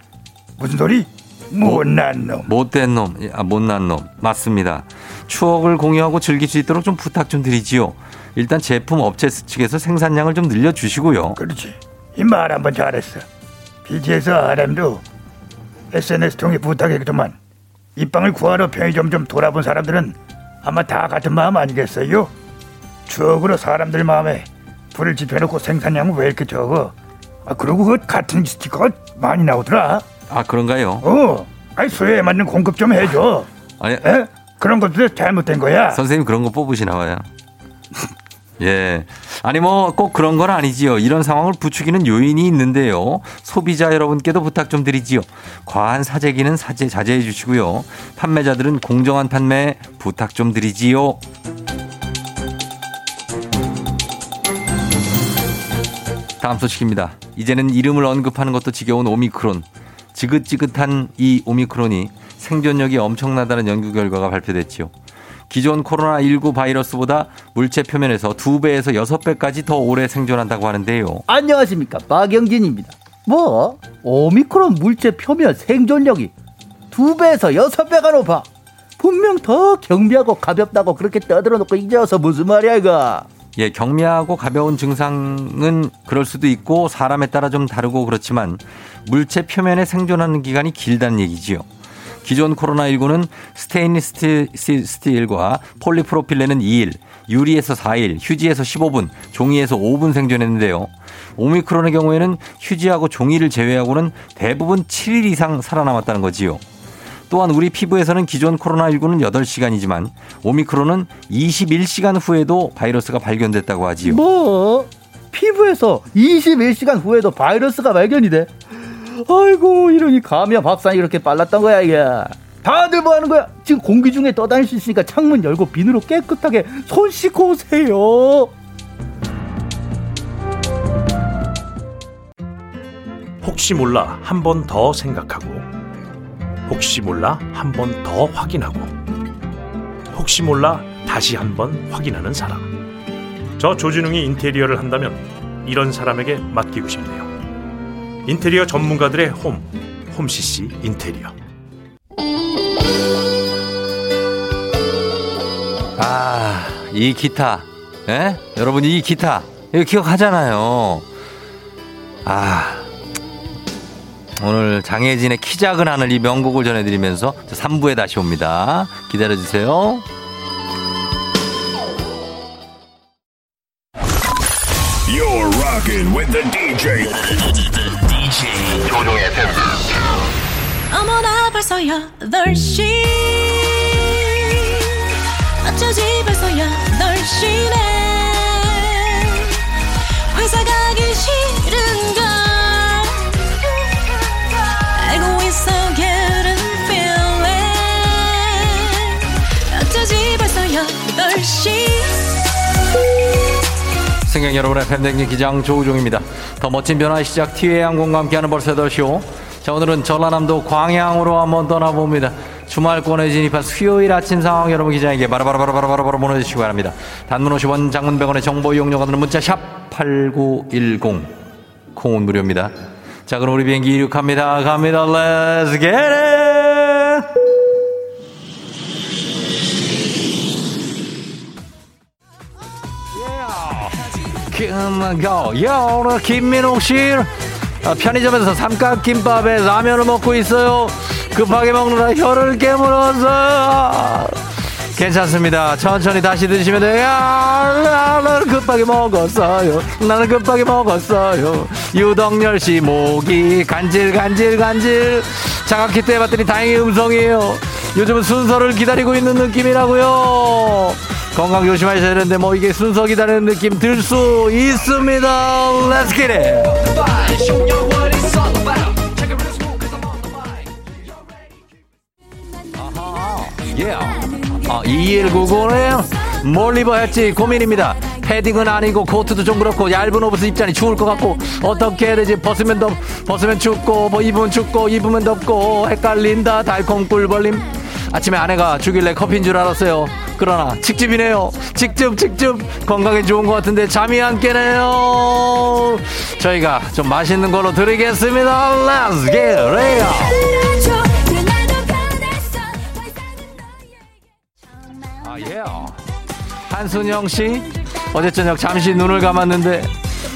무슨 소리? 못난 놈. 못된 놈, 아, 못난 놈. 맞습니다. 추억을 공유하고 즐길 수 있도록 좀 부탁 좀 드리지요. 일단 제품 업체 측에서 생산량을 좀 늘려주시고요. 그렇지. 이 말 한번 잘했어. BTS RM도 SNS 통해 부탁했더만 이 빵을 구하러 편의점 좀 돌아본 사람들은 아마 다 같은 마음 아니겠어요? 추억으로 사람들 마음에 불을 지펴놓고 생산량은 왜 이렇게 적어? 아 그리고 그 같은 스티커 많이 나오더라. 아 그런가요? 어, 아니 수요에 맞는 공급 좀 해줘. 아니 에? 그런 것도 잘못된 거야. 선생님 그런 거 뽑으시나 봐요. 예. 아니 뭐 꼭 그런 건 아니지요. 이런 상황을 부추기는 요인이 있는데요. 소비자 여러분께도 부탁 좀 드리지요. 과한 사재기는 사제 자제해 주시고요. 판매자들은 공정한 판매 부탁 좀 드리지요. 다음 소식입니다. 이제는 이름을 언급하는 것도 지겨운 오미크론. 지긋지긋한 이 오미크론이 생존력이 엄청나다는 연구 결과가 발표됐지요. 기존 코로나19 바이러스보다 물체 표면에서 2배에서 6배까지 더 오래 생존한다고 하는데요. 안녕하십니까 박영진입니다. 뭐 오미크론 물체 표면 생존력이 두 배에서 여섯 배가 높아. 분명 더 경미하고 가볍다고 그렇게 떠들어 놓고 이제 와서 무슨 말이야 이거. 예, 경미하고 가벼운 증상은 그럴 수도 있고 사람에 따라 좀 다르고 그렇지만 물체 표면에 생존하는 기간이 길다는 얘기지요. 기존 코로나19는 스테인리스 스틸과 폴리프로필렌은 2일, 유리에서 4일, 휴지에서 15분, 종이에서 5분 생존했는데요. 오미크론의 경우에는 휴지하고 종이를 제외하고는 대부분 7일 이상 살아남았다는 거지요. 또한 우리 피부에서는 기존 코로나19는 8시간이지만 오미크론은 21시간 후에도 바이러스가 발견됐다고 하지요. 뭐 피부에서 21시간 후에도 바이러스가 발견이 돼. 아이고 이러니 감염 확산이 이렇게 빨랐던 거야 이게. 다들 뭐 하는 거야? 지금 공기 중에 떠다닐 수 있으니까 창문 열고 비누로 깨끗하게 손 씻고 오세요. 혹시 몰라 한 번 더 생각하고 혹시 몰라 한 번 더 확인하고 혹시 몰라 다시 한 번 확인하는 사람 저 조준웅이 인테리어를 한다면 이런 사람에게 맡기고 싶네요 인테리어 전문가들의 홈 홈CC 인테리어 아, 이 기타. 예? 여러분, 이 기타. 이거 기억하잖아요. 아. 오늘 장혜진의 키 작은 하늘 이 명곡을 전해드리면서 3부에 다시 옵니다. 기다려주세요. You're rocking with the DJ. DJ 조종의 팬. 어머나 벌써 8시 어쩌지 벌써 8시네 회사 가기 승객 여러분의 팬댕진 기장 조우종입니다. 더 멋진 변화의 시작 티웨이 항공과 함께하는 벌써 8시오. 자 오늘은 전라남도 광양으로 한번 떠나봅니다. 주말권에 진입한 수요일 아침 상황 여러분 기자에게 바로바로바로바로바로 보내주시기 바랍니다. 단문 50원 장문 100원의 정보 이용료가 드는 문자 샵 8910 콩은 무료입니다. 자 그럼 우리 비행기 이륙합니다. 갑니다. Let's! 야 오늘 김민옥 씨 아, 편의점에서 삼각김밥에 라면을 먹고 있어요. 급하게 먹느라 혀를 깨물었어요 괜찮습니다. 천천히 다시 드시면 돼요. 야, 나는 급하게 먹었어요. 나는 급하게 먹었어요. 유덕열 씨 목이 간질 간질 간질. 자각기 때 봤더니 다행히 음성이에요. 요즘은 순서를 기다리고 있는 느낌이라고요 건강 조심하셔야 되는데 뭐 이게 순서 기다리는 느낌 들 수 있습니다. Let's get it. 예. 아, 2199는 뭘 입어야지 고민입니다. 패딩은 아니고 코트도 좀 그렇고 얇은 옷을 입자니? 추울 것 같고 어떻게 해야 되지? 벗으면 덥 벗으면 춥고 뭐 입으면 춥고 입으면 덥고 헷갈린다. 달콤 꿀벌림. 아침에 아내가 주길래 커피인 줄 알았어요 그러나 직집이네요. 직접 직접 건강에 좋은 것 같은데 잠이 안 깨네요. 저희가 좀 맛있는 걸로 드리겠습니다. Let's get it 안순영 씨? 어제 저녁 잠시 눈을 감았는데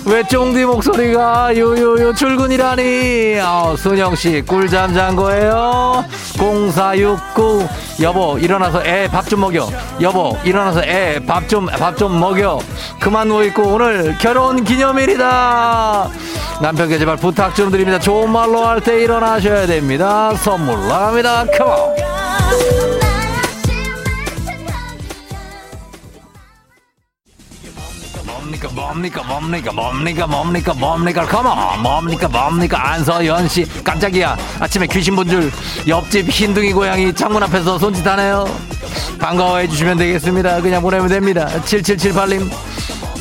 왜 쫑디 목소리가 요요요 출근이라니. 어, 순영 씨 꿀잠 잔 거예요? 0469 여보 일어나서 애 밥 좀 먹여. 여보 일어나서 애 밥 좀 밥 좀 먹여. 그만 누워 있고 오늘 결혼 기념일이다. 남편께 제발 부탁 좀 드립니다. 좋은 말로 할 때 일어나셔야 됩니다. 선물 나갑니다. 컴온 뭡니까 뭡니까 뭡니까 뭡니까 뭡니까 뭡니까. 컴온 뭡니까 뭡니까. 안서연 씨 깜짝이야. 아침에 귀신 본 줄 옆집 흰둥이 고양이 창문 앞에서 손짓하네요. 반가워해 주시면 되겠습니다. 그냥 보내면 됩니다. 7778님.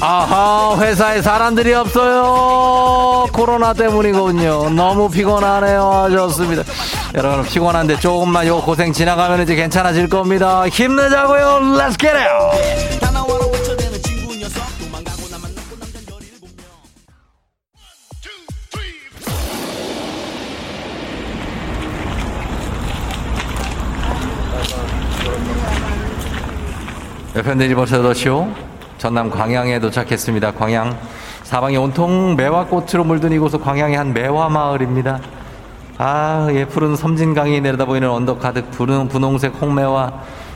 아하 회사에 사람들이 없어요. 코로나 때문이군요. 너무 피곤하네요. 하셨습니다. 여러분 피곤한데 조금만 요 고생 지나가면 이제 괜찮아질 겁니다. 힘내자고요. Let's get 잇! FM 네이버서 쇼 전남 광양에 도착했습니다. 광양 사방이 온통 매화꽃으로 물든 이곳은 광양의 한 매화 마을입니다. 아, 예, 푸른 섬진강이 내려다 보이는 언덕 가득 푸른 분홍색 홍매화,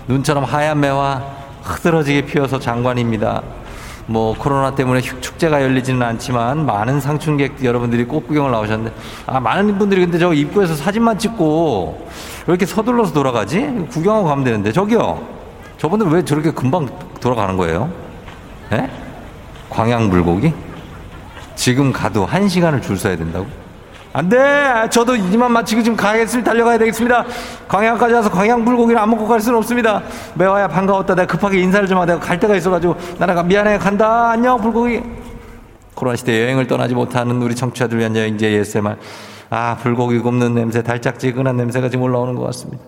눈처럼 하얀 매화 흐드러지게 피어서 장관입니다. 뭐 코로나 때문에 휴- 축제가 열리지는 않지만 많은 상춘객 여러분들이 꽃 구경을 나오셨는데 아 많은 분들이 근데 저 입구에서 사진만 찍고 왜 이렇게 서둘러서 돌아가지? 구경하고 가면 되는데 저기요 저분들 왜 저렇게 금방 돌아가는 거예요? 예? 광양 물고기? 지금 가도 한 시간을 줄 서야 된다고? 안 돼! 저도 이만 마치고 지금 가겠습니다. 달려가야 되겠습니다. 광양까지 와서 광양 물고기를 안 먹고 갈 수는 없습니다. 매화야 반가웠다. 내가 급하게 인사를 좀 하다. 내가 갈 데가 있어가지고 나라가 미안해. 간다. 안녕, 물고기. 코로나 시대 여행을 떠나지 못하는 우리 청취자들 위한 여행지 ASMR. 아, 불고기 굽는 냄새, 달짝지근한 냄새가 지금 올라오는 것 같습니다.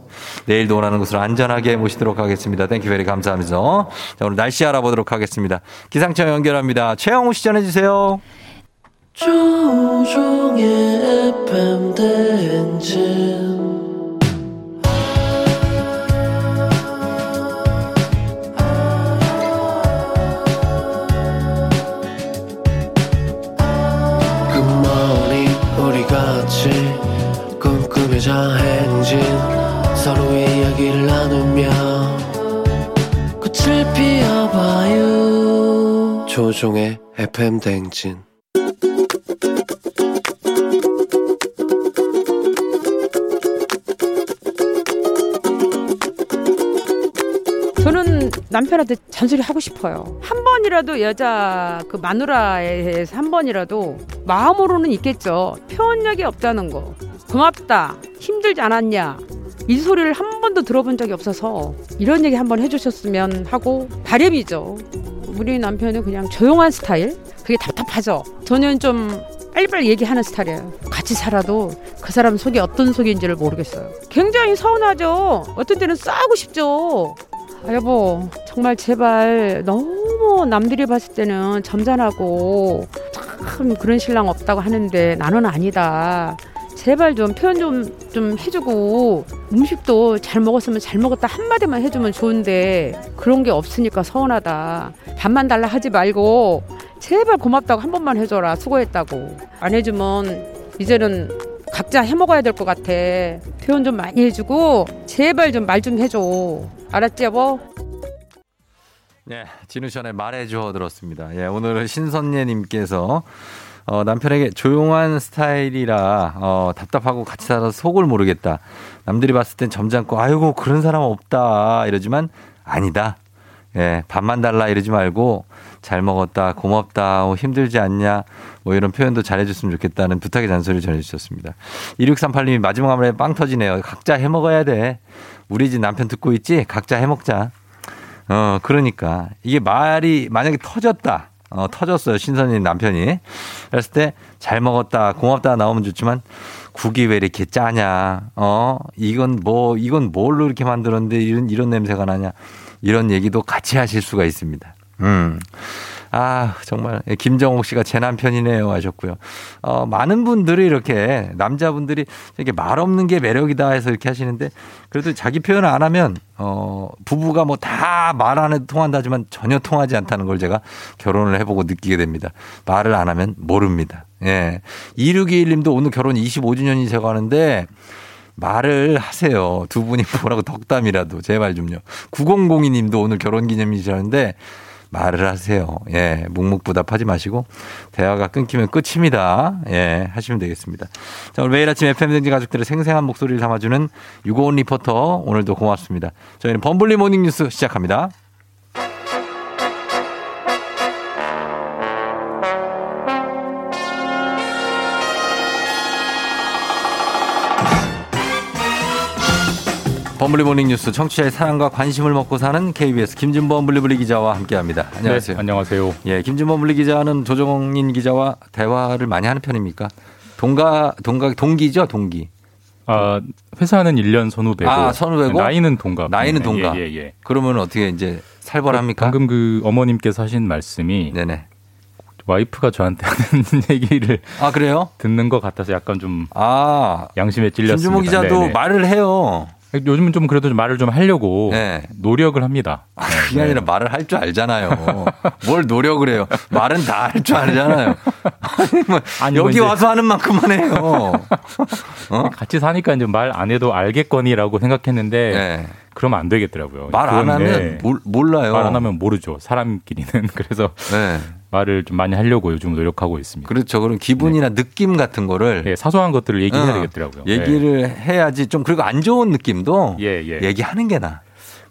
내일도 원하는 곳으로 안전하게 모시도록 하겠습니다. Thank you very 감사하면서. 자, 오늘 날씨 알아보도록 하겠습니다. 기상청 연결합니다. 최영우 씨 전해주세요. 조우종의 FM 대행진 조종의 FM 대행진 저는 남편한테 잔소리 하고 싶어요. 한 번이라도 여자 그 마누라에 대해서 한 번이라도 마음으로는 있겠죠. 표현력이 없다는 거. 고맙다. 힘들지 않았냐. 이 소리를 한 번도 들어본 적이 없어서 이런 얘기 한번 해주셨으면 하고 바람이죠. 우리 남편은 그냥 조용한 스타일? 그게 답답하죠. 저는 좀 빨리빨리 얘기하는 스타일이에요. 같이 살아도 그 사람 속이 어떤 속인지를 모르겠어요. 굉장히 서운하죠. 어떤 때는 싸우고 싶죠. 아, 여보, 정말 제발 너무 남들이 봤을 때는 점잖하고 참 그런 신랑 없다고 하는데 나는 아니다. 제발 좀 표현 좀, 좀 해주고 음식도 잘 먹었으면 잘 먹었다 한마디만 해주면 좋은데 그런 게 없으니까 서운하다. 밥만 달라 하지 말고 제발 고맙다고 한 번만 해줘라. 수고했다고. 안 해주면 이제는 각자 해 먹어야 될 것 같아. 표현 좀 많이 해주고 제발 좀 말좀 해줘. 알았지 여보? 네, 진우션의 말해줘 들었습니다. 예, 오늘은 신선예님께서 어, 남편에게 조용한 스타일이라 어, 답답하고 같이 살아서 속을 모르겠다. 남들이 봤을 땐 점잖고 아이고 그런 사람 없다 이러지만 아니다. 예, 밥만 달라 이러지 말고 잘 먹었다, 고맙다, 어, 힘들지 않냐, 뭐 이런 표현도 잘해줬으면 좋겠다는 부탁의 잔소리를 전해주셨습니다. 2638님이 마지막 화면에 빵 터지네요. 각자 해 먹어야 돼. 우리 집 남편 듣고 있지? 각자 해 먹자. 어, 그러니까. 이게 말이 만약에 터졌다. 어, 터졌어요. 신선님 남편이. 그랬을 때 잘 먹었다, 고맙다 나오면 좋지만 국이 왜 이렇게 짜냐. 어, 이건 뭐, 이건 뭘로 이렇게 만들었는데 이런, 이런 냄새가 나냐. 이런 얘기도 같이 하실 수가 있습니다. 음. 아, 정말. 김정옥 씨가 제 남편이네요 하셨고요. 어, 많은 분들이 이렇게, 남자분들이 이렇게 말 없는 게 매력이다 해서 이렇게 하시는데, 그래도 자기 표현을 안 하면, 어, 부부가 뭐 다 말 안 해도 통한다지만 전혀 통하지 않다는 걸 제가 결혼을 해보고 느끼게 됩니다. 말을 안 하면 모릅니다. 예. 2621 님도 오늘 결혼 25주년이라고 하는데, 말을 하세요. 두 분이 뭐라고 덕담이라도 제발 좀요. 9002 님도 오늘 결혼 기념일이라는데 말을 하세요. 예, 묵묵부답하지 마시고 대화가 끊기면 끝입니다. 예, 하시면 되겠습니다. 자, 오늘 매일 아침 FM 댕지 가족들의 생생한 목소리를 담아주는 유고온 리포터 오늘도 고맙습니다. 저희는 범블리 morning 뉴스 시작합니다. 범블리 morning 뉴스 청취자의 사랑과 관심을 먹고 사는 KBS 김준범 블리블리 기자와 함께합니다. 안녕하세요. 네, 안녕하세요. 예, 김준범 블리 기자는 조정인 기자와 대화를 많이 하는 편입니까? 동가 동가 동기죠, 동기. 아, 회사는 1년 선후배고, 아, 선후배고? 나이는 동갑. 나이는 네, 동갑. 예, 예, 예. 그러면 어떻게 이제 살벌합니까? 방금 그 어머님께서 하신 말씀이 네네. 와이프가 저한테 하는 얘기를 아 그래요? 듣는 것 같아서 약간 좀 아 양심에 찔렸습니다. 김준범 기자도 네네. 말을 해요. 요즘은 좀 그래도 좀 말을 좀 하려고 네. 노력을 합니다. 네, 그게 아니라 말을 할 줄 알잖아요. 뭘 노력을 해요. 말은 다 할 줄 알잖아요. 아니, 뭐 아니, 뭐 여기 이제- 와서 하는 만큼만 해요. 어? 같이 사니까 이제 말 안 해도 알겠거니라고 생각했는데 그러면 안 되겠더라고요. 네. 말안 하면 네. 몰, 몰라요. 말 안 하면 모르죠. 사람끼리는 그래서 네. 말을 좀 많이 하려고 요즘 노력하고 있습니다. 그렇죠. 그럼 기분이나 느낌 같은 거를 네, 사소한 것들을 얘기해야 어, 되겠더라고요. 얘기를 해야지 좀 그리고 안 좋은 느낌도 예, 예. 얘기하는 게 나.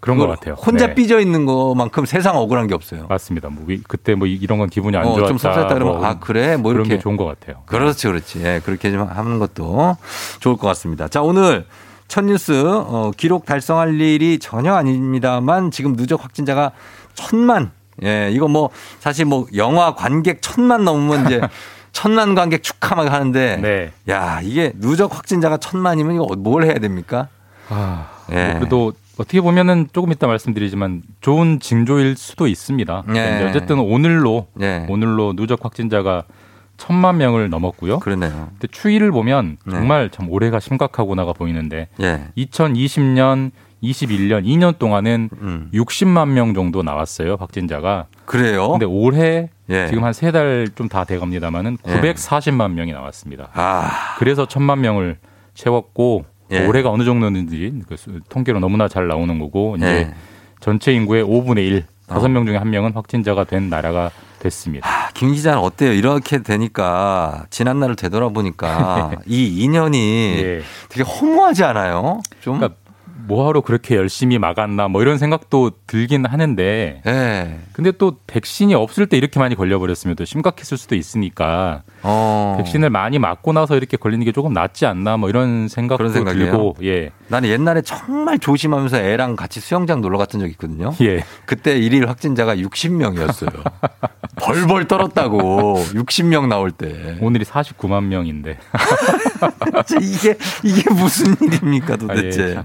그런 것 같아요. 혼자 네. 삐져 있는 것만큼 세상 억울한 게 없어요. 맞습니다. 뭐 위- 그때 뭐 이- 이런 건 기분이 안 어, 좋았다. 좀 섭섭했다 그러면 뭐 아 그래 뭐 이렇게 게 좋은 것 같아요. 그렇지 그렇지. 예, 그렇게 좀 하는 것도 좋을 것 같습니다. 자 오늘 첫 뉴스 어, 기록 달성할 일이 전혀 아닙니다만 지금 누적 확진자가 천만. 예, 이거 뭐 사실 뭐 영화 관객 천만 넘으면 이제 천만 관객 축하 막 하는데 네. 야 이게 누적 확진자가 천만이면 이거 뭘 해야 됩니까? 아, 예. 뭐 그래도 어떻게 보면은 조금 이따 말씀드리지만 좋은 징조일 수도 있습니다. 예. 어쨌든 오늘로 예. 오늘로 누적 확진자가 천만 명을 넘었고요. 그러네요. 근데 추이를 보면 네. 정말 참 올해가 심각하구나가 보이는데 예. 2020년, 21년 2년 동안은 음. 60만 명 정도 나왔어요 확진자가. 그래요? 근데 올해 예. 지금 한 세 달 좀 다 돼갑니다만은 예. 940만 명이 나왔습니다. 아, 그래서 천만 명을 채웠고 예. 올해가 어느 정도인지 그 수- 통계로 너무나 잘 나오는 거고 이제 예. 전체 인구의 5분의 1, 어. 다섯 명 중에 한 명은 확진자가 된 나라가 됐습니다. 아, 김 기자는 어때요? 이렇게 되니까 지난 날을 되돌아보니까 이 인연이 예. 되게 허무하지 않아요? 좀. 그러니까 뭐하러 그렇게 열심히 막았나 뭐 이런 생각도 들긴 하는데 예. 근데 또 백신이 없을 때 이렇게 많이 걸려버렸으면 또 심각했을 수도 있으니까 어. 백신을 많이 맞고 나서 이렇게 걸리는 게 조금 낫지 않나 뭐 이런 생각도? 들고 예. 나는 옛날에 정말 조심하면서 애랑 같이 수영장 놀러 갔던 적이 있거든요. 예. 그때 일일 확진자가 60명이었어요. 벌벌 떨었다고 60명 나올 때. 오늘이 49만 명인데 이게 이게 무슨 일입니까 도대체? 아, 예, 참.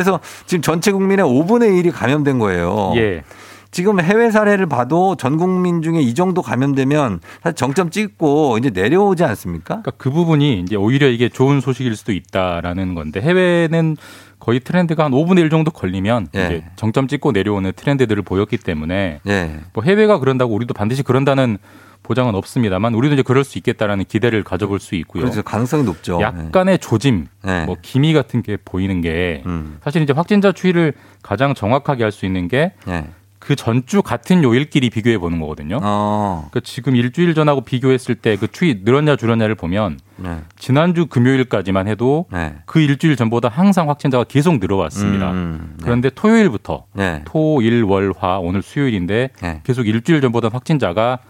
그래서 지금 전체 국민의 5분의 1이 감염된 거예요. 예. 지금 해외 사례를 봐도 전 국민 중에 이 정도 감염되면 사실 정점 찍고 이제 내려오지 않습니까? 그러니까 그 부분이 이제 오히려 이게 좋은 소식일 수도 있다라는 건데 해외는 거의 트렌드가 한 5분의 1 정도 걸리면 예. 이제 정점 찍고 내려오는 트렌드들을 보였기 때문에 예. 뭐 해외가 그런다고 우리도 반드시 그런다는 보장은 없습니다만 우리도 이제 그럴 수 있겠다라는 기대를 가져볼 수 있고요. 그래서 가능성이 높죠. 약간의 조짐, 네. 뭐 기미 같은 게 보이는 게 음. 사실 이제 확진자 추이를 가장 정확하게 할 수 있는 게 예. 그 전주 같은 요일끼리 비교해 보는 거거든요. 어. 그러니까 지금 일주일 전하고 비교했을 때 그 추이 늘었냐 줄었냐를 보면 네. 지난주 금요일까지만 해도 네. 그 일주일 전보다 항상 확진자가 계속 늘어왔습니다. 음, 네. 그런데 토요일부터 네. 토, 일, 월, 화 오늘 수요일인데 네. 계속 일주일 전보다 확진자가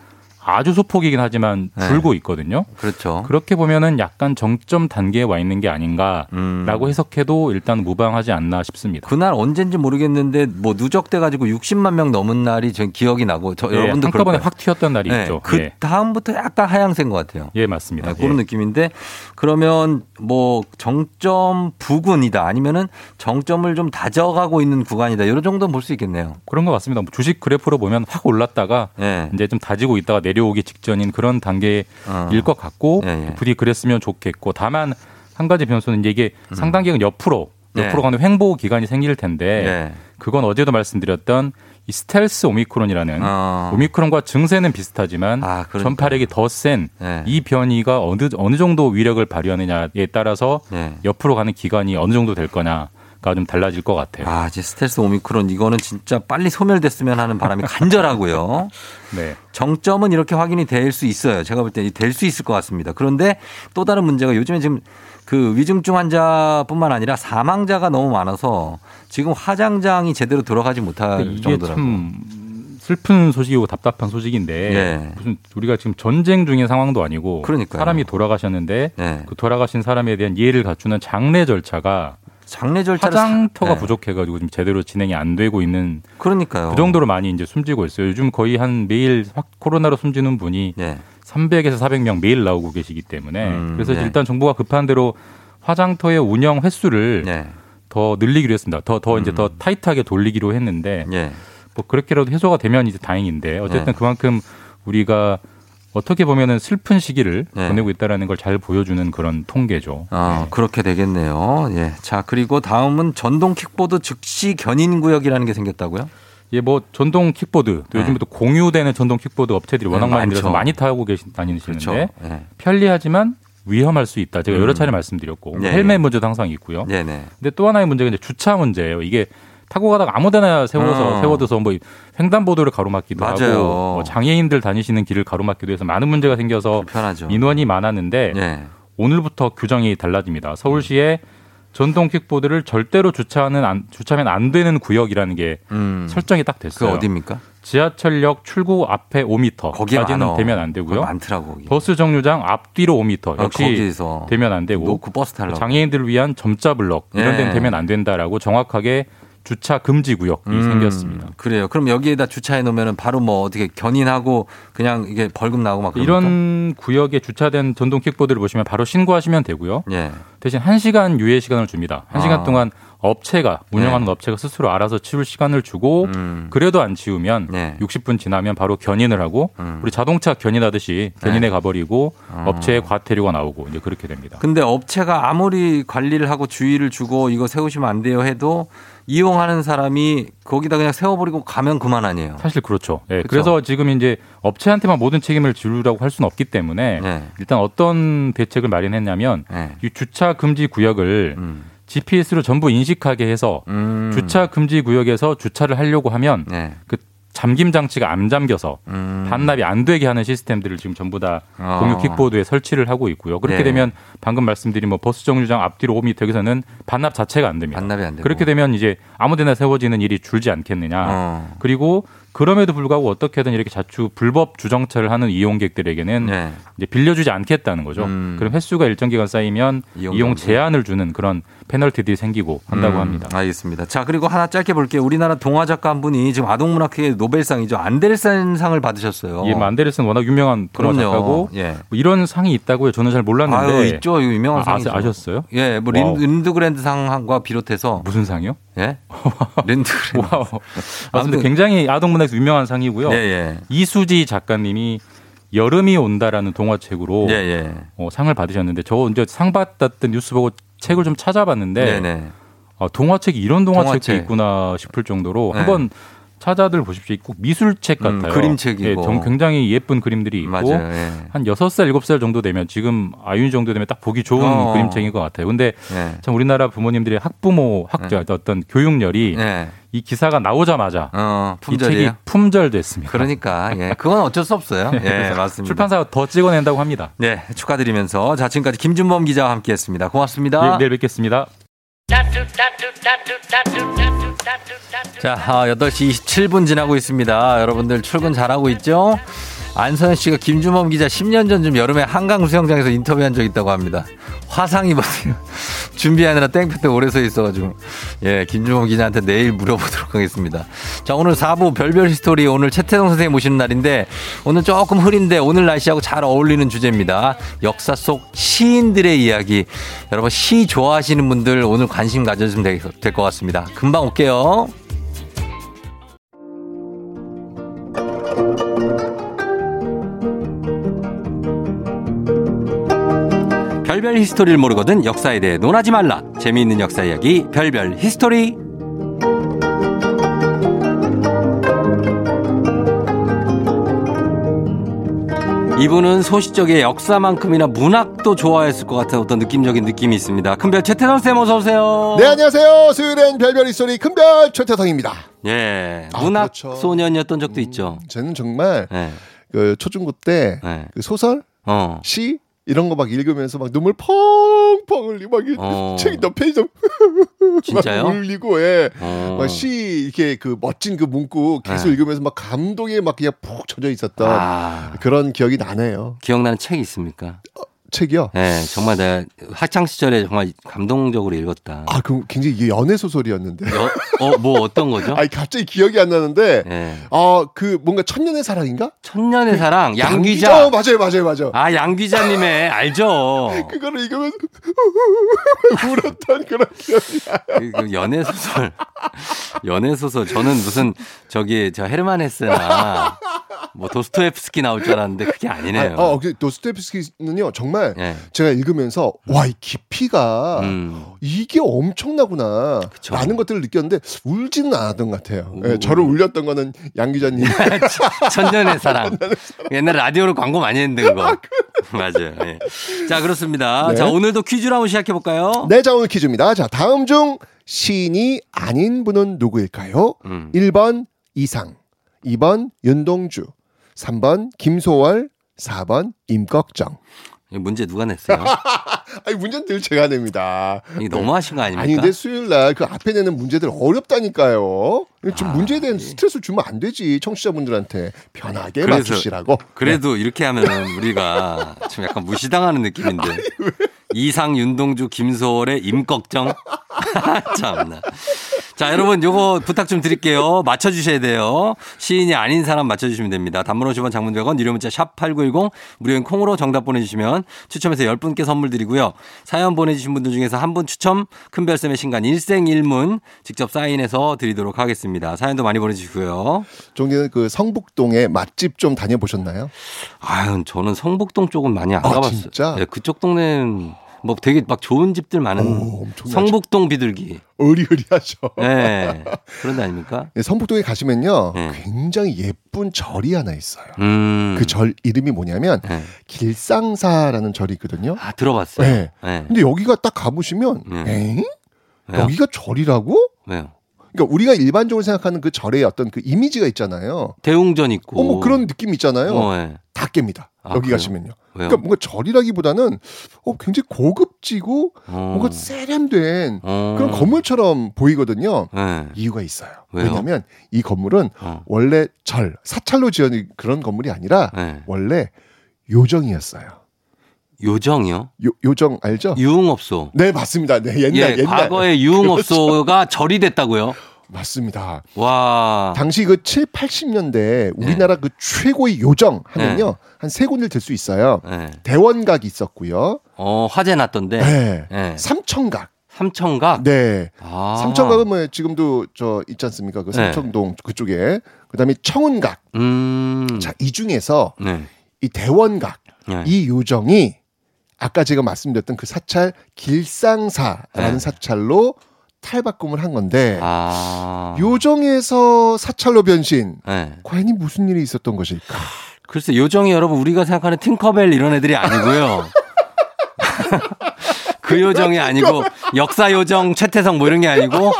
아주 소폭이긴 하지만 네. 줄고 있거든요. 그렇죠. 그렇게 보면은 약간 정점 단계에 와 있는 게 아닌가라고 음. 해석해도 일단 무방하지 않나 싶습니다. 그날 언젠지 모르겠는데 뭐 누적돼 가지고 60만 명 넘은 날이 전 기억이 나고 저 예, 여러분도 한꺼번에 그럴 거예요. 확 튀었던 날이 네, 있죠. 그 예. 다음부터 약간 하향세인 것 같아요. 예, 맞습니다. 네, 그런 예. 느낌인데 그러면 뭐 정점 부근이다 아니면은 정점을 좀 다져가고 있는 구간이다 이런 정도는 볼 수 있겠네요. 그런 것 같습니다. 뭐 주식 그래프로 보면 확 올랐다가 예. 이제 좀 다지고 있다가 내려 오기 직전인 그런 단계일 어. 것 같고 예, 예. 부디 그랬으면 좋겠고 다만 한 가지 변수는 이게 상단계는 옆으로 네. 옆으로 가는 횡보 기간이 생길 텐데 네. 그건 어제도 말씀드렸던 이 스텔스 오미크론이라는 어. 오미크론과 증세는 비슷하지만 그러니까. 전파력이 더 센이 네. 변이가 어느 어느 정도 위력을 발휘하느냐에 따라서 네. 옆으로 가는 기간이 어느 정도 될 거냐가 좀 달라질 것 같아요. 아, 이제 스텔스 오미크론 이거는 진짜 빨리 소멸됐으면 하는 바람이 간절하고요. 네. 정점은 이렇게 확인이 될 수 있어요. 제가 볼 때 될 수 있을 것 같습니다. 그런데 또 다른 문제가 요즘에 지금 그 위중증 환자뿐만 아니라 사망자가 너무 많아서 지금 화장장이 제대로 돌아가지 못할 그러니까 이게 정도라고. 참 슬픈 소식이고 답답한 소식인데 예. 무슨 우리가 지금 전쟁 중인 상황도 아니고 그러니까요. 사람이 돌아가셨는데 네. 그 돌아가신 사람에 대한 이해를 갖추는 장례 절차가 장례 절차를 화장터가 사- 네. 부족해가지고 지금 제대로 진행이 안 되고 있는 그러니까요. 그 정도로 많이 이제 숨지고 있어요. 요즘 거의 한 매일 확 코로나로 숨지는 분이 네. 300에서 400명 매일 나오고 계시기 때문에 음, 그래서 네. 일단 정부가 급한 대로 화장터의 운영 횟수를 네. 더 늘리기로 했습니다. 더더 음. 이제 더 타이트하게 돌리기로 했는데 예. 뭐 그렇게라도 해소가 되면 이제 다행인데 어쨌든 네. 그만큼 우리가 어떻게 보면은 슬픈 시기를 네. 보내고 있다라는 걸 잘 보여주는 그런 통계죠. 아, 그렇게 되겠네요. 예. 자, 그리고 다음은 전동 킥보드 즉시 견인 구역이라는 게 생겼다고요? 예, 뭐 전동 킥보드 또 네. 요즘부터 공유되는 전동 킥보드 업체들이 워낙 네, 많이 많죠. 늘어서 많이 타고 계시 다니시는데 그렇죠. 예. 편리하지만 위험할 수 있다. 제가 여러 음. 차례 말씀드렸고 네. 헬멧 문제도 항상 있고요. 네네. 근데 또 하나의 문제가 이제 주차 문제예요. 이게 타고 가다가 아무데나 세워서 어. 세워둬서 뭐 횡단보도를 가로막기도 맞아요. 하고 뭐 장애인들 다니시는 길을 가로막기도 해서 많은 문제가 생겨서 편하죠. 인원이 많았는데 예. 오늘부터 규정이 달라집니다. 서울시에 전동 킥보드를 절대로 주차하는 안, 주차하면 안 되는 구역이라는 게 음. 설정이 딱그 됐어요. 어디입니까? 지하철역 출구 앞에 5m 거기에 까지는 많어. 되면 안 되고요. 많더라고. 거기. 버스 정류장 앞뒤로 5m 어, 역시 거기에서 되면 안 되고 놓고 버스 타려고. 장애인들을 위한 점자 블럭 이런 예. 데는 되면 안 된다라고 정확하게 주차 금지 구역이 음, 생겼습니다. 그래요. 그럼 여기에다 주차해 놓으면 바로 뭐 어떻게 견인하고 그냥 이게 벌금 나오고 막 그럽니까? 이런 구역에 주차된 전동 킥보드를 보시면 바로 신고하시면 되고요. 예. 대신 1시간 유예 시간을 줍니다. 1시간 아. 동안 업체가 운영하는 업체가 스스로 알아서 치울 시간을 주고 음. 그래도 안 치우면 네. 60분 지나면 바로 견인을 하고 음. 우리 자동차 견인하듯이 견인해 가버리고 어. 업체에 과태료가 나오고 이제 그렇게 됩니다. 근데 업체가 아무리 관리를 하고 주의를 주고 이거 세우시면 안 돼요 해도 이용하는 사람이 거기다 그냥 세워버리고 가면 그만 아니에요. 사실 그렇죠. 예, 그렇죠. 그래서 지금 이제 업체한테만 모든 책임을 지우라고 할 수는 없기 때문에 네. 일단 어떤 대책을 마련했냐면 네. 이 주차 금지 구역을 음. GPS로 전부 인식하게 해서 음. 주차 금지 구역에서 주차를 하려고 하면 네. 그 잠김 장치가 안 잠겨서 음. 반납이 안 되게 하는 시스템들을 지금 전부 다 어. 공유 킥보드에 설치를 하고 있고요. 그렇게 네. 되면 방금 말씀드린 뭐 버스 정류장 앞뒤로 5m 여기서는 반납 자체가 안 됩니다. 반납이 안 되고. 그렇게 되면 이제 아무데나 세워지는 일이 줄지 않겠느냐. 어. 그리고 그럼에도 불구하고 어떻게든 이렇게 자꾸 불법 주정차를 하는 이용객들에게는 네. 이제 빌려주지 않겠다는 거죠. 음. 그럼 횟수가 일정 기간 쌓이면 이용. 제한을 주는 그런 페널티들이 생기고 한다고 음, 합니다. 알겠습니다. 자, 그리고 하나 짧게 볼게요. 우리나라 동화 작가 한 분이 지금 아동문학의 노벨상이죠. 안데르센상을 받으셨어요. 예, 안데르슨 워낙 유명한 드라마 그럼요. 작가고 예. 뭐 이런 상이 있다고요. 저는 잘 몰랐는데 아유, 있죠. 유명한 아, 상이죠. 아셨어요? 예, 뭐 wow. 린드그렌 상과 비롯해서 무슨 상이요? 예? 린드그렌. wow. 맞습니다. 아무튼- 굉장히 아동문학에서 유명한 상이고요. 예, 예. 이수지 작가님이 여름이 온다라는 동화책으로 예, 예. 어, 상을 받으셨는데 저 이제 상 받았던 뉴스 보고 책을 좀 찾아봤는데. 아, 동화책이 이런 동화책도 동화책. 있구나 싶을 정도로 네. 한번 찾아들 보십시오. 꼭 미술책 음, 같아요. 그림책이고. 예, 정- 굉장히 예쁜 그림들이 있고 맞아요. 예. 한 6살, 7살 정도 되면 지금 아윤 정도 되면 딱 보기 좋은 어. 그림책인 것 같아요. 근데 예. 참 우리나라 부모님들의 학부모, 학자 어떤 교육열이 예. 이 기사가 나오자마자 어, 이 책이. 품절됐습니다. 그러니까 예, 그건 어쩔 수 없어요. 예, 그래서 맞습니다. 출판사가 더 찍어낸다고 합니다. 네, 축하드리면서 자 지금까지 김준범 기자와 함께했습니다. 고맙습니다. 예, 내일 뵙겠습니다. 자, 아, 8시 27분 지나고 있습니다. 여러분들 출근 잘하고 있죠? 안선 씨가 김준범 기자 10년 전쯤 여름에 한강 수영장에서 인터뷰한 적 있다고 합니다. 화상 입었어요. 준비하느라 땡볕에 오래 서 있어가지고. 예, 김준범 기자한테 내일 물어보도록 하겠습니다. 자, 오늘 4부 별별 history 오늘 최태성 선생님 모시는 날인데 오늘 조금 흐린데 오늘 날씨하고 잘 어울리는 주제입니다. 역사 속 시인들의 이야기. 여러분 시 좋아하시는 분들 오늘 관심 가져주시면 될 것 같습니다. 금방 올게요. 별별 history를 모르거든 역사에 대해 논하지 말라. 재미있는 역사 이야기 별별 history. 이분은 소시적의 역사만큼이나 문학도 좋아했을 것 같은 어떤 느낌적인 느낌이 있습니다. 큰별 최태성 쌤 어서 오세요. 네, 안녕하세요. 수요일엔 별별이 소리 큰별 최태성입니다. 예, 아, 문학 그렇죠. 소년이었던 적도 있죠. 저는 정말 네. 그 초중고 때그 소설, 어. 시 이런 거 막 읽으면서 막 눈물 펑펑 흘리고 막 어. 책이 몇 페이지 좀 진짜요? 막 울리고 예. 어. 막시 이렇게 그 멋진 그 문구 계속 네. 읽으면서 막 감동에 막 그냥 푹 젖어 있었던 아. 그런 기억이 나네요. 기억나는 책이 있습니까? 책이요? 네, 정말 내가 학창 시절에 정말 감동적으로 읽었다. 아, 그 굉장히 이게 연애 소설이었는데. 어, 뭐 어떤 거죠? 아니 갑자기 기억이 안 나는데. 네. 아, 그 뭔가 천년의 사랑인가? 천년의 사랑 양양 기자. 어, 맞아요, 맞아요, 맞아요. 아, 양 기자님의 알죠. 그거를 읽으면서 울었던 그런 기억이. 그, 그 연애 소설. 연애 소설. 저는 무슨 저기 저 헤르만 헤스나 뭐 도스토옙스키 나올 줄 알았는데 그게 아니네요. 아, 어, 그 도스토옙스키는요 정말 예. 제가 읽으면서 와 이 깊이가 음. 이게 엄청나구나 라는 것들을 느꼈는데 울지는 않았던 것 같아요. 예, 음. 저를 울렸던 거는 양 기자님. 천년의 사랑. 옛날 라디오로 광고 많이 했는데 그거. 맞아요. 예. 자 그렇습니다. 네. 자 오늘도 퀴즈로 한번 시작해 볼까요? 네, 자 오늘 퀴즈입니다. 자 다음 중 시인이 아닌 분은 누구일까요? 음. 1번 이상, 2번 윤동주, 3번 김소월, 4번 임꺽정. 이 문제 누가 냈어요? 아니 문제는 늘 제가 냅니다. 이게 너무하신 거 아닙니까? 아니 근데 수요일 날 그 앞에 내는 문제들 어렵다니까요. 좀 아, 문제에 예. 대한 스트레스 주면 안 되지 청취자분들한테 편하게 맞추시라고. 그래도 이렇게 하면 우리가 좀 약간 무시당하는 느낌인데. 이상, 윤동주, 김소월의 임꺽정. 참나. 자, 여러분, 요거 부탁 좀 드릴게요. 맞춰주셔야 돼요. 시인이 아닌 사람 맞춰주시면 됩니다. 단문 50원 장문 100원, 유료 문자 샵8910, 무료인 콩으로 정답 보내주시면 추첨해서 10분께 선물 드리고요. 사연 보내주신 분들 중에서 한 분 추첨, 큰별쌤의 신간 일생일문 직접 사인해서 드리도록 하겠습니다. 사연도 많이 보내주시고요. 종디는 그 성북동에 맛집 좀 다녀보셨나요? 아유, 저는 성북동 쪽은 많이 안 아, 가봤어요. 진짜? 네, 그쪽 동네는 뭐 되게 막 좋은 집들 많은 성북동 비둘기. 의리의리하죠. 네. 그런 데 아닙니까? 네, 성북동에 가시면요 네. 굉장히 예쁜 절이 하나 있어요. 음. 그절 이름이 뭐냐면 네. 길상사라는 절이 있거든요. 아, 들어봤어요. 네. 네. 근데 여기가 딱 가보시면 네. 엥? 왜요? 여기가 절이라고? 왜요? 그러니까 우리가 일반적으로 생각하는 그 절의 어떤 그 이미지가 있잖아요. 대웅전 있고. 어, 뭐 그런 느낌 있잖아요. 어, 네. 다 깹니다. 아, 여기 그래요? 가시면요. 왜요? 그러니까 뭔가 절이라기보다는 어, 굉장히 고급지고 어. 뭔가 세련된 어. 그런 건물처럼 보이거든요. 네. 이유가 있어요. 왜냐하면 이 건물은 어. 원래 절 사찰로 지은 그런 건물이 아니라 네. 원래 요정이었어요. 요정이요? 요, 요정 알죠? 유흥업소. 네 맞습니다. 네 옛날 예, 옛날 그렇죠. 과거에 유흥업소가 절이 됐다고요? 맞습니다. 와. 당시 그 7, 80년대 우리나라 그 최고의 요정 하면요 네. 한세 군데를 들 수 있어요. 네. 대원각이 있었고요. 어, 화재 났던데. 네. 네. 삼청각. 삼청각? 네. 아. 삼청각은 뭐 지금도 저 있지 않습니까? 그 네. 삼청동 그쪽에. 그다음에 청운각. 음. 자, 이 중에서 네. 이 대원각 네. 이 요정이 아까 제가 말씀드렸던 그 사찰 길상사라는 네. 사찰로 탈바꿈을 한 건데 아. 요정에서 사찰로 변신. 네. 과연 이 무슨 일이 있었던 것일까? 글쎄 요정이 여러분 우리가 생각하는 팅커벨 이런 애들이 아니고요. 그 요정이 아니고 역사 요정 최태성 뭐 이런 게 아니고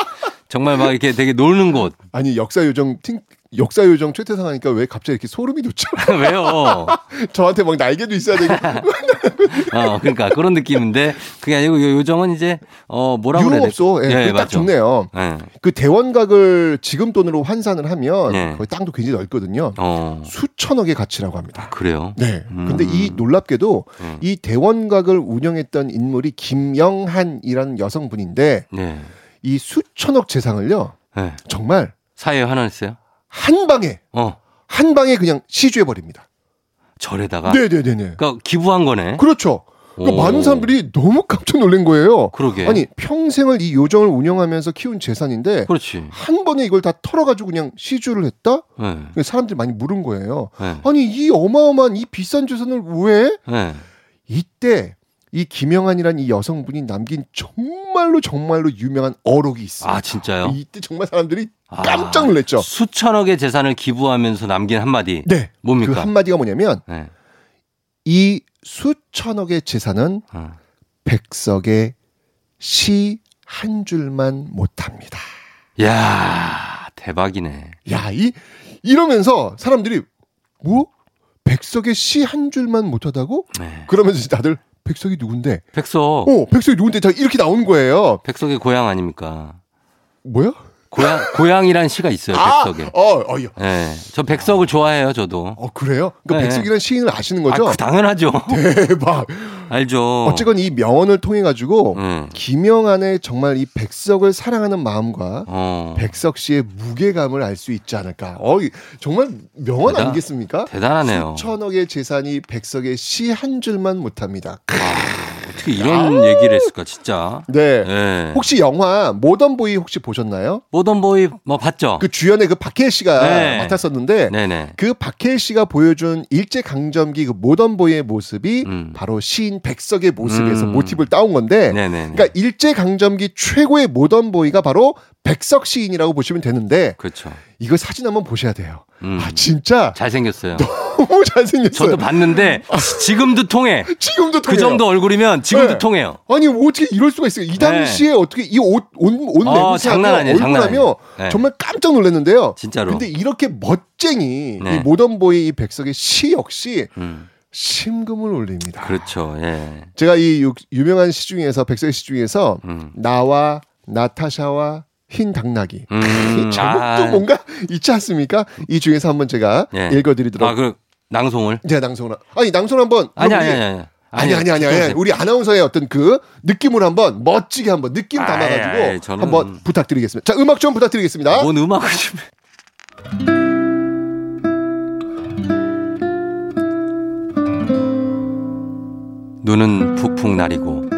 정말 막 이렇게 되게 노는 곳. 아니 역사 요정 팅 역사 요정 최태상 하니까 왜 갑자기 이렇게 소름이 돋죠? 왜요? 저한테 막 날개도 있어야 되고 어, 그러니까 그런 느낌인데 그게 아니고 요- 요정은 이제 어 뭐라고 유흥업소 될까? 예, 그거 딱 맞죠. 좋네요. 예. 그 대원각을 지금 돈으로 환산을 하면 네. 거기 땅도 굉장히 넓거든요. 어. 수천억의 가치라고 합니다. 그래요? 네. 음. 근데 이 놀랍게도 음. 이 대원각을 운영했던 인물이 김영한이라는 여성분인데 네. 이 수천억 재산을요. 네. 정말 사회에 환원했어요? 한 방에 어. 한 방에 그냥 시주해 버립니다. 절에다가 네네네네. 그러니까 기부한 거네. 그렇죠. 그러니까 오. 많은 사람들이 너무 깜짝 놀란 거예요. 그러게. 아니 평생을 이 요정을 운영하면서 키운 재산인데 그렇지. 한 번에 이걸 다 털어가지고 그냥 시주를 했다? 네. 사람들이 많이 물은 거예요. 네. 아니 이 어마어마한 이 비싼 재산을 왜? 네. 이때 이 김영한이란 이 여성분이 남긴 정말로 정말로 유명한 어록이 있어요. 아 진짜요? 이때 정말 사람들이 아, 깜짝 놀랐죠. 수천억의 재산을 기부하면서 남긴 한마디. 네. 뭡니까? 그 한마디가 뭐냐면 네. 이 수천억의 재산은 어. 백석의 시 한 줄만 못합니다. 야 대박이네. 야, 이 이러면서 사람들이 뭐 백석의 시 한 줄만 못하다고? 네. 그러면서 다들 백석이 누군데? 백석. 어, 백석이 누군데? 다 이렇게 나오는 거예요. 백석의 고향 아닙니까? 뭐야? 고향 고향이란 시가 있어요. 아, 백석에. 어, 어, 야. 네. 저 백석을 좋아해요. 저도. 어, 그래요? 그 네. 백석이라는 시인을 아시는 거죠? 아, 그 당연하죠. 대박. 알죠. 어쨌건 이 명언을 통해 가지고 음. 김영한의 정말 이 백석을 사랑하는 마음과 어. 백석 씨의 무게감을 알 수 있지 않을까. 어, 이- 정말 명언 대단- 아니겠습니까? 대단하네요. 수천억의 재산이 백석의 시 한 줄만 못합니다. 어떻게 이런 얘기를 했을까, 진짜. 네. 네. 혹시 영화 모던 보이 혹시 보셨나요? 모던 보이 뭐 봤죠? 그 주연의 그 박해일 씨가 네. 맡았었는데 네네. 그 박해일 씨가 보여준 일제 강점기 그 모던 보이의 모습이 음. 바로 시인 백석의 모습에서 음. 모티브를 따온 건데 네네. 그러니까 일제 강점기 최고의 모던 보이가 바로 백석 시인이라고 보시면 되는데 그렇죠. 이거 사진 한번 보셔야 돼요. 음. 아 진짜 잘생겼어요. 너무 잘생겼어요. 저도 봤는데 지금도 통해. 지금도 그 통해요. 정도 얼굴이면 지금도 네. 통해요. 아니 뭐 어떻게 이럴 수가 있어요? 이 당시에 어떻게 이 옷옷 어, 내부하며 장난 아니에요, 장난 아니에요. 네. 정말 깜짝 놀랐는데요. 진짜로. 근데 이렇게 멋쟁이 네. 이 모던보이 이 백석의 시 역시 음, 심금을 울립니다. 그렇죠. 예. 제가 이 유, 유명한 시 중에서 백석의 시 중에서 음. 나와 나타샤와 흰 당나귀 음, 이 제목도 아. 뭔가 있지 않습니까? 이 중에서 한번 제가 예. 읽어드리도록 아, 그 낭송을? 제가 낭송을 아니 낭송 한번 아니, 아니, 아니, 아니. 아니 아니 아니 아니 우리 아나운서의 어떤 그 느낌을 한번 멋지게 한번 느낌 아이, 담아가지고 아이, 저는- 한번 부탁드리겠습니다. 자 음악 좀 부탁드리겠습니다. 뭔 음악을 좀. 눈은 푹푹 나리고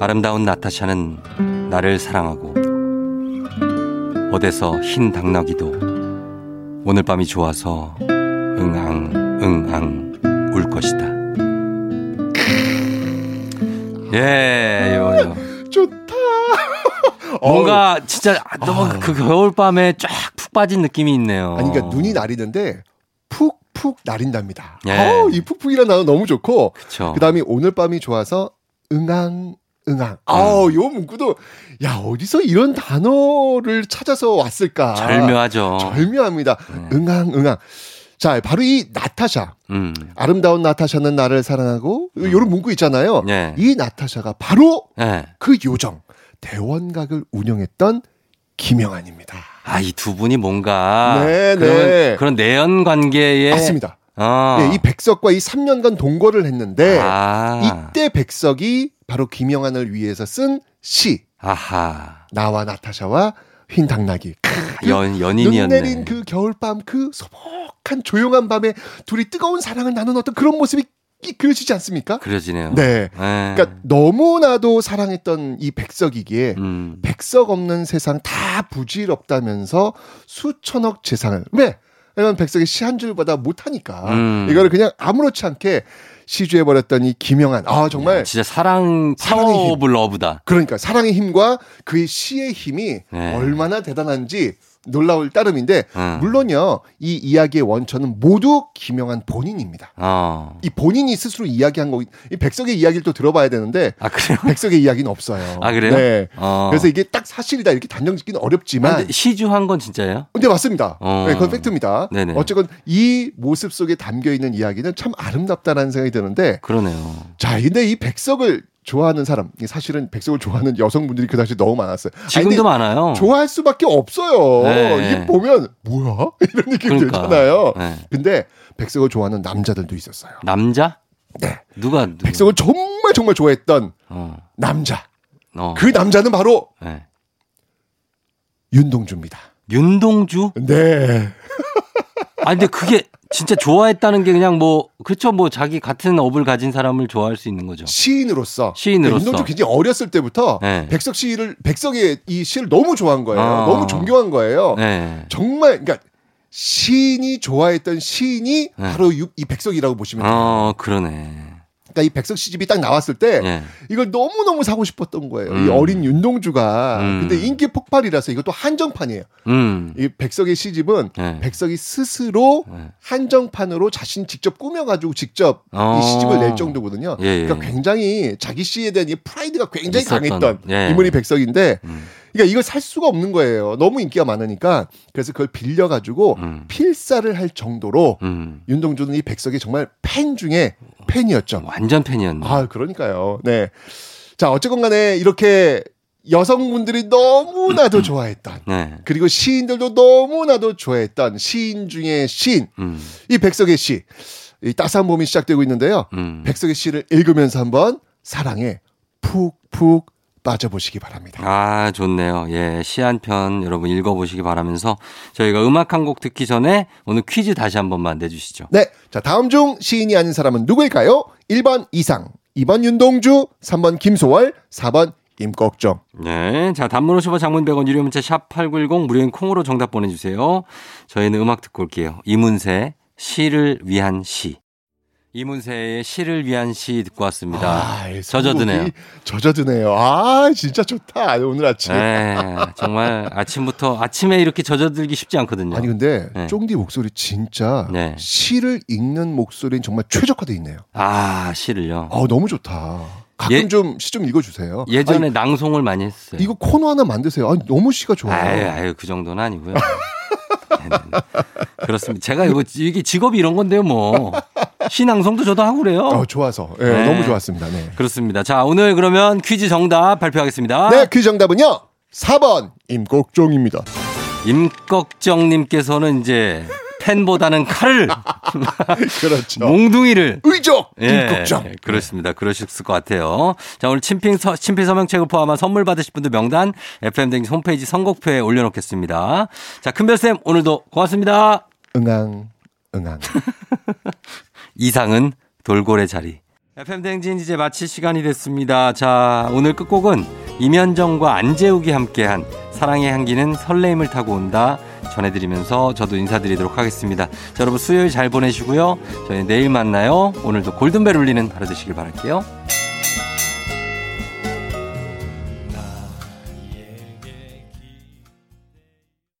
아름다운 나타샤는 나를 사랑하고 어디서 흰 당나귀도 오늘 밤이 좋아서 응앙 응앙 울 것이다. 예, 요, 요. 좋다. 뭔가 진짜 너무 그 겨울밤에 쫙 푹 빠진 느낌이 있네요. 아니 그러니까 눈이 나리는데 푹푹 나린답니다. 예. 어우, 이 푹푹이라는 단어 너무 좋고 그쵸. 그다음에 오늘 밤이 좋아서 응앙 응앙. 아우 요 문구도 야 어디서 이런 단어를 찾아서 왔을까? 절묘하죠. 절묘합니다. 응앙 응앙. 자 바로 이 나타샤. 음. 아름다운 나타샤는 나를 사랑하고 이런 문구 있잖아요. 네. 이 나타샤가 바로 네. 그 요정 대원각을 운영했던 김영한입니다. 아, 이 두 분이 뭔가 네, 그런, 네. 그런 내연 관계에 맞습니다. 어. 예, 이 백석과 이 3년간 동거를 했는데 아. 이때 백석이 바로 김영한을 위해서 쓴 시. 아하. 나와 나타샤와 흰 당나귀. 그연눈 연인이었네. 내린 그 겨울밤 그 소복한 조용한 밤에 둘이 뜨거운 사랑을 나눈 어떤 그런 모습이 이- 그려지지 않습니까? 그려지네요. 네. 네. 그러니까 너무나도 사랑했던 이 백석이기에 음. 백석 없는 세상 다 부질없다면서 수천억 재산을 왜? 왜냐면 백석이 시 한 줄보다 못하니까 음. 이거를 그냥 아무렇지 않게 시주해 버렸던 이 김영한 아 정말 진짜 사랑 사랑의 power of love다. 그러니까 사랑의 힘과 그의 시의 힘이 네. 얼마나 대단한지 놀라울 따름인데 음. 물론요 이 이야기의 원천은 모두 김영한 본인입니다. 어. 이 본인이 스스로 이야기한 거이 이 백석의 이야기를 또 들어봐야 되는데 아 그래요? 백석의 이야기는 없어요. 아, 그래요? 네. 어. 그래서 이게 딱 사실이다 이렇게 단정짓기는 어렵지만 아, 근데 시주한 건 진짜예요? 근데 맞습니다. 어. 네, 그건 팩트입니다. 네네. 어쨌건 이 모습 속에 담겨 있는 이야기는 참 아름답다라는 생각이 드는데 그러네요. 자, 근데 이 백석을 좋아하는 사람, 사실은 백석을 좋아하는 여성분들이 그 당시 너무 많았어요. 아니, 지금도 근데 많아요. 좋아할 수밖에 없어요. 네. 이게 보면 뭐야 이런 느낌이 그러니까. 들잖아요. 네. 근데 백석을 좋아하는 남자들도 있었어요. 남자? 네. 누가 누... 백석을 정말 정말 좋아했던 어. 남자. 어. 그 남자는 바로 네. 윤동주입니다. 윤동주? 네. 아 근데 그게 진짜 좋아했다는 게 그냥 뭐 그렇죠 뭐 자기 같은 업을 가진 사람을 좋아할 수 있는 거죠. 시인으로서 시인으로서. 윤동주 굉장히 어렸을 때부터 네. 백석 시를 백석의 이 시를 너무 좋아한 거예요. 어. 너무 존경한 거예요. 네. 정말 그러니까 시인이 좋아했던 시인이 네. 바로 유- 이 백석이라고 보시면 돼요. 어 그러네. 그러니까 이 백석 시집이 딱 나왔을 때 예. 이걸 너무 너무 사고 싶었던 거예요. 이 음. 어린 윤동주가 음. 근데 인기 폭발이라서 이것도 한정판이에요. 음. 이 백석의 시집은 네. 백석이 스스로 네. 한정판으로 자신 직접 꾸며가지고 직접 어. 이 시집을 낼 정도거든요. 예, 예. 그러니까 굉장히 자기 시에 대한 이 프라이드가 굉장히 있었던, 강했던 예. 인물이 백석인데 음. 그러니까 이걸 살 수가 없는 거예요. 너무 인기가 많으니까 그래서 그걸 빌려 가지고 음. 필사를 할 정도로 음. 윤동주는 이 백석의 정말 팬 중에 팬이었죠. 완전 팬이었네. 아, 그러니까요. 네. 자, 어쨌건 간에 이렇게 여성분들이 너무나도 좋아했던 네. 그리고 시인들도 너무나도 좋아했던 시인 중에 시인 음. 이 백석의 시. 이 따스한 봄이 시작되고 있는데요. 음. 백석의 시를 읽으면서 한번 사랑에 푹푹 빠져보시기 바랍니다. 아, 좋네요. 예, 시 한 편 여러분 읽어보시기 바라면서 저희가 음악 한 곡 듣기 전에 오늘 퀴즈 다시 한 번만 내주시죠. 네. 자, 다음 중 시인이 아닌 사람은 누구일까요? 1번 이상, 2번 윤동주, 3번 김소월, 4번 임꺽정. 네. 자, 단문 50원 장문 100원 유료 문자 샵 8910 무료인 콩으로 정답 보내주세요. 저희는 음악 듣고 올게요. 이문세, 시를 위한 시. 이문세의 시를 위한 시 듣고 왔습니다. 아, 이 젖어드네요. 젖어드네요. 아, 진짜 좋다. 오늘 아침. 네, 정말 아침부터 아침에 이렇게 젖어들기 쉽지 않거든요. 아니 근데 네. 쫑디 목소리 진짜 네. 시를 읽는 목소리는 정말 최적화돼 있네요. 아, 시를요. 아 너무 좋다. 가끔 예- 좀시 좀 읽어주세요. 예전에 아니, 낭송을 많이 했어요. 이거 코너 하나 만드세요. 아니 너무 시가 좋아요. 아유, 아유, 그 정도는 아니고요. 네네네. 그렇습니다. 제가 이거 이게 직업이 이런 건데요, 뭐. 시낭송도 저도 하고 그래요. 어, 좋아서 예, 네. 너무 좋았습니다. 네. 그렇습니다. 자, 오늘 그러면 퀴즈 정답 발표하겠습니다. 네, 퀴즈 정답은요. 4번 임꺽정입니다. 임꺽정님께서는 이제 펜보다는 칼을 그렇죠. 몽둥이를 의적 예, 임꺽정. 그렇습니다. 그러셨을 것 같아요. 자, 오늘 친필, 서, 친필 서명책을 포함한 선물 받으실 분들 명단 FM댕 홈페이지 선곡표에 올려놓겠습니다. 자, 큰별 쌤 오늘도 고맙습니다. 응앙 응앙. 이상은 돌고래 자리. FM댕진 이제 마칠 시간이 됐습니다. 자, 오늘 끝곡은 임현정과 안재욱이 함께한 사랑의 향기는 설레임을 타고 온다 전해드리면서 저도 인사드리도록 하겠습니다. 자, 여러분 수요일 잘 보내시고요. 저희 내일 만나요. 오늘도 골든벨 울리는 하루 되시길 바랄게요.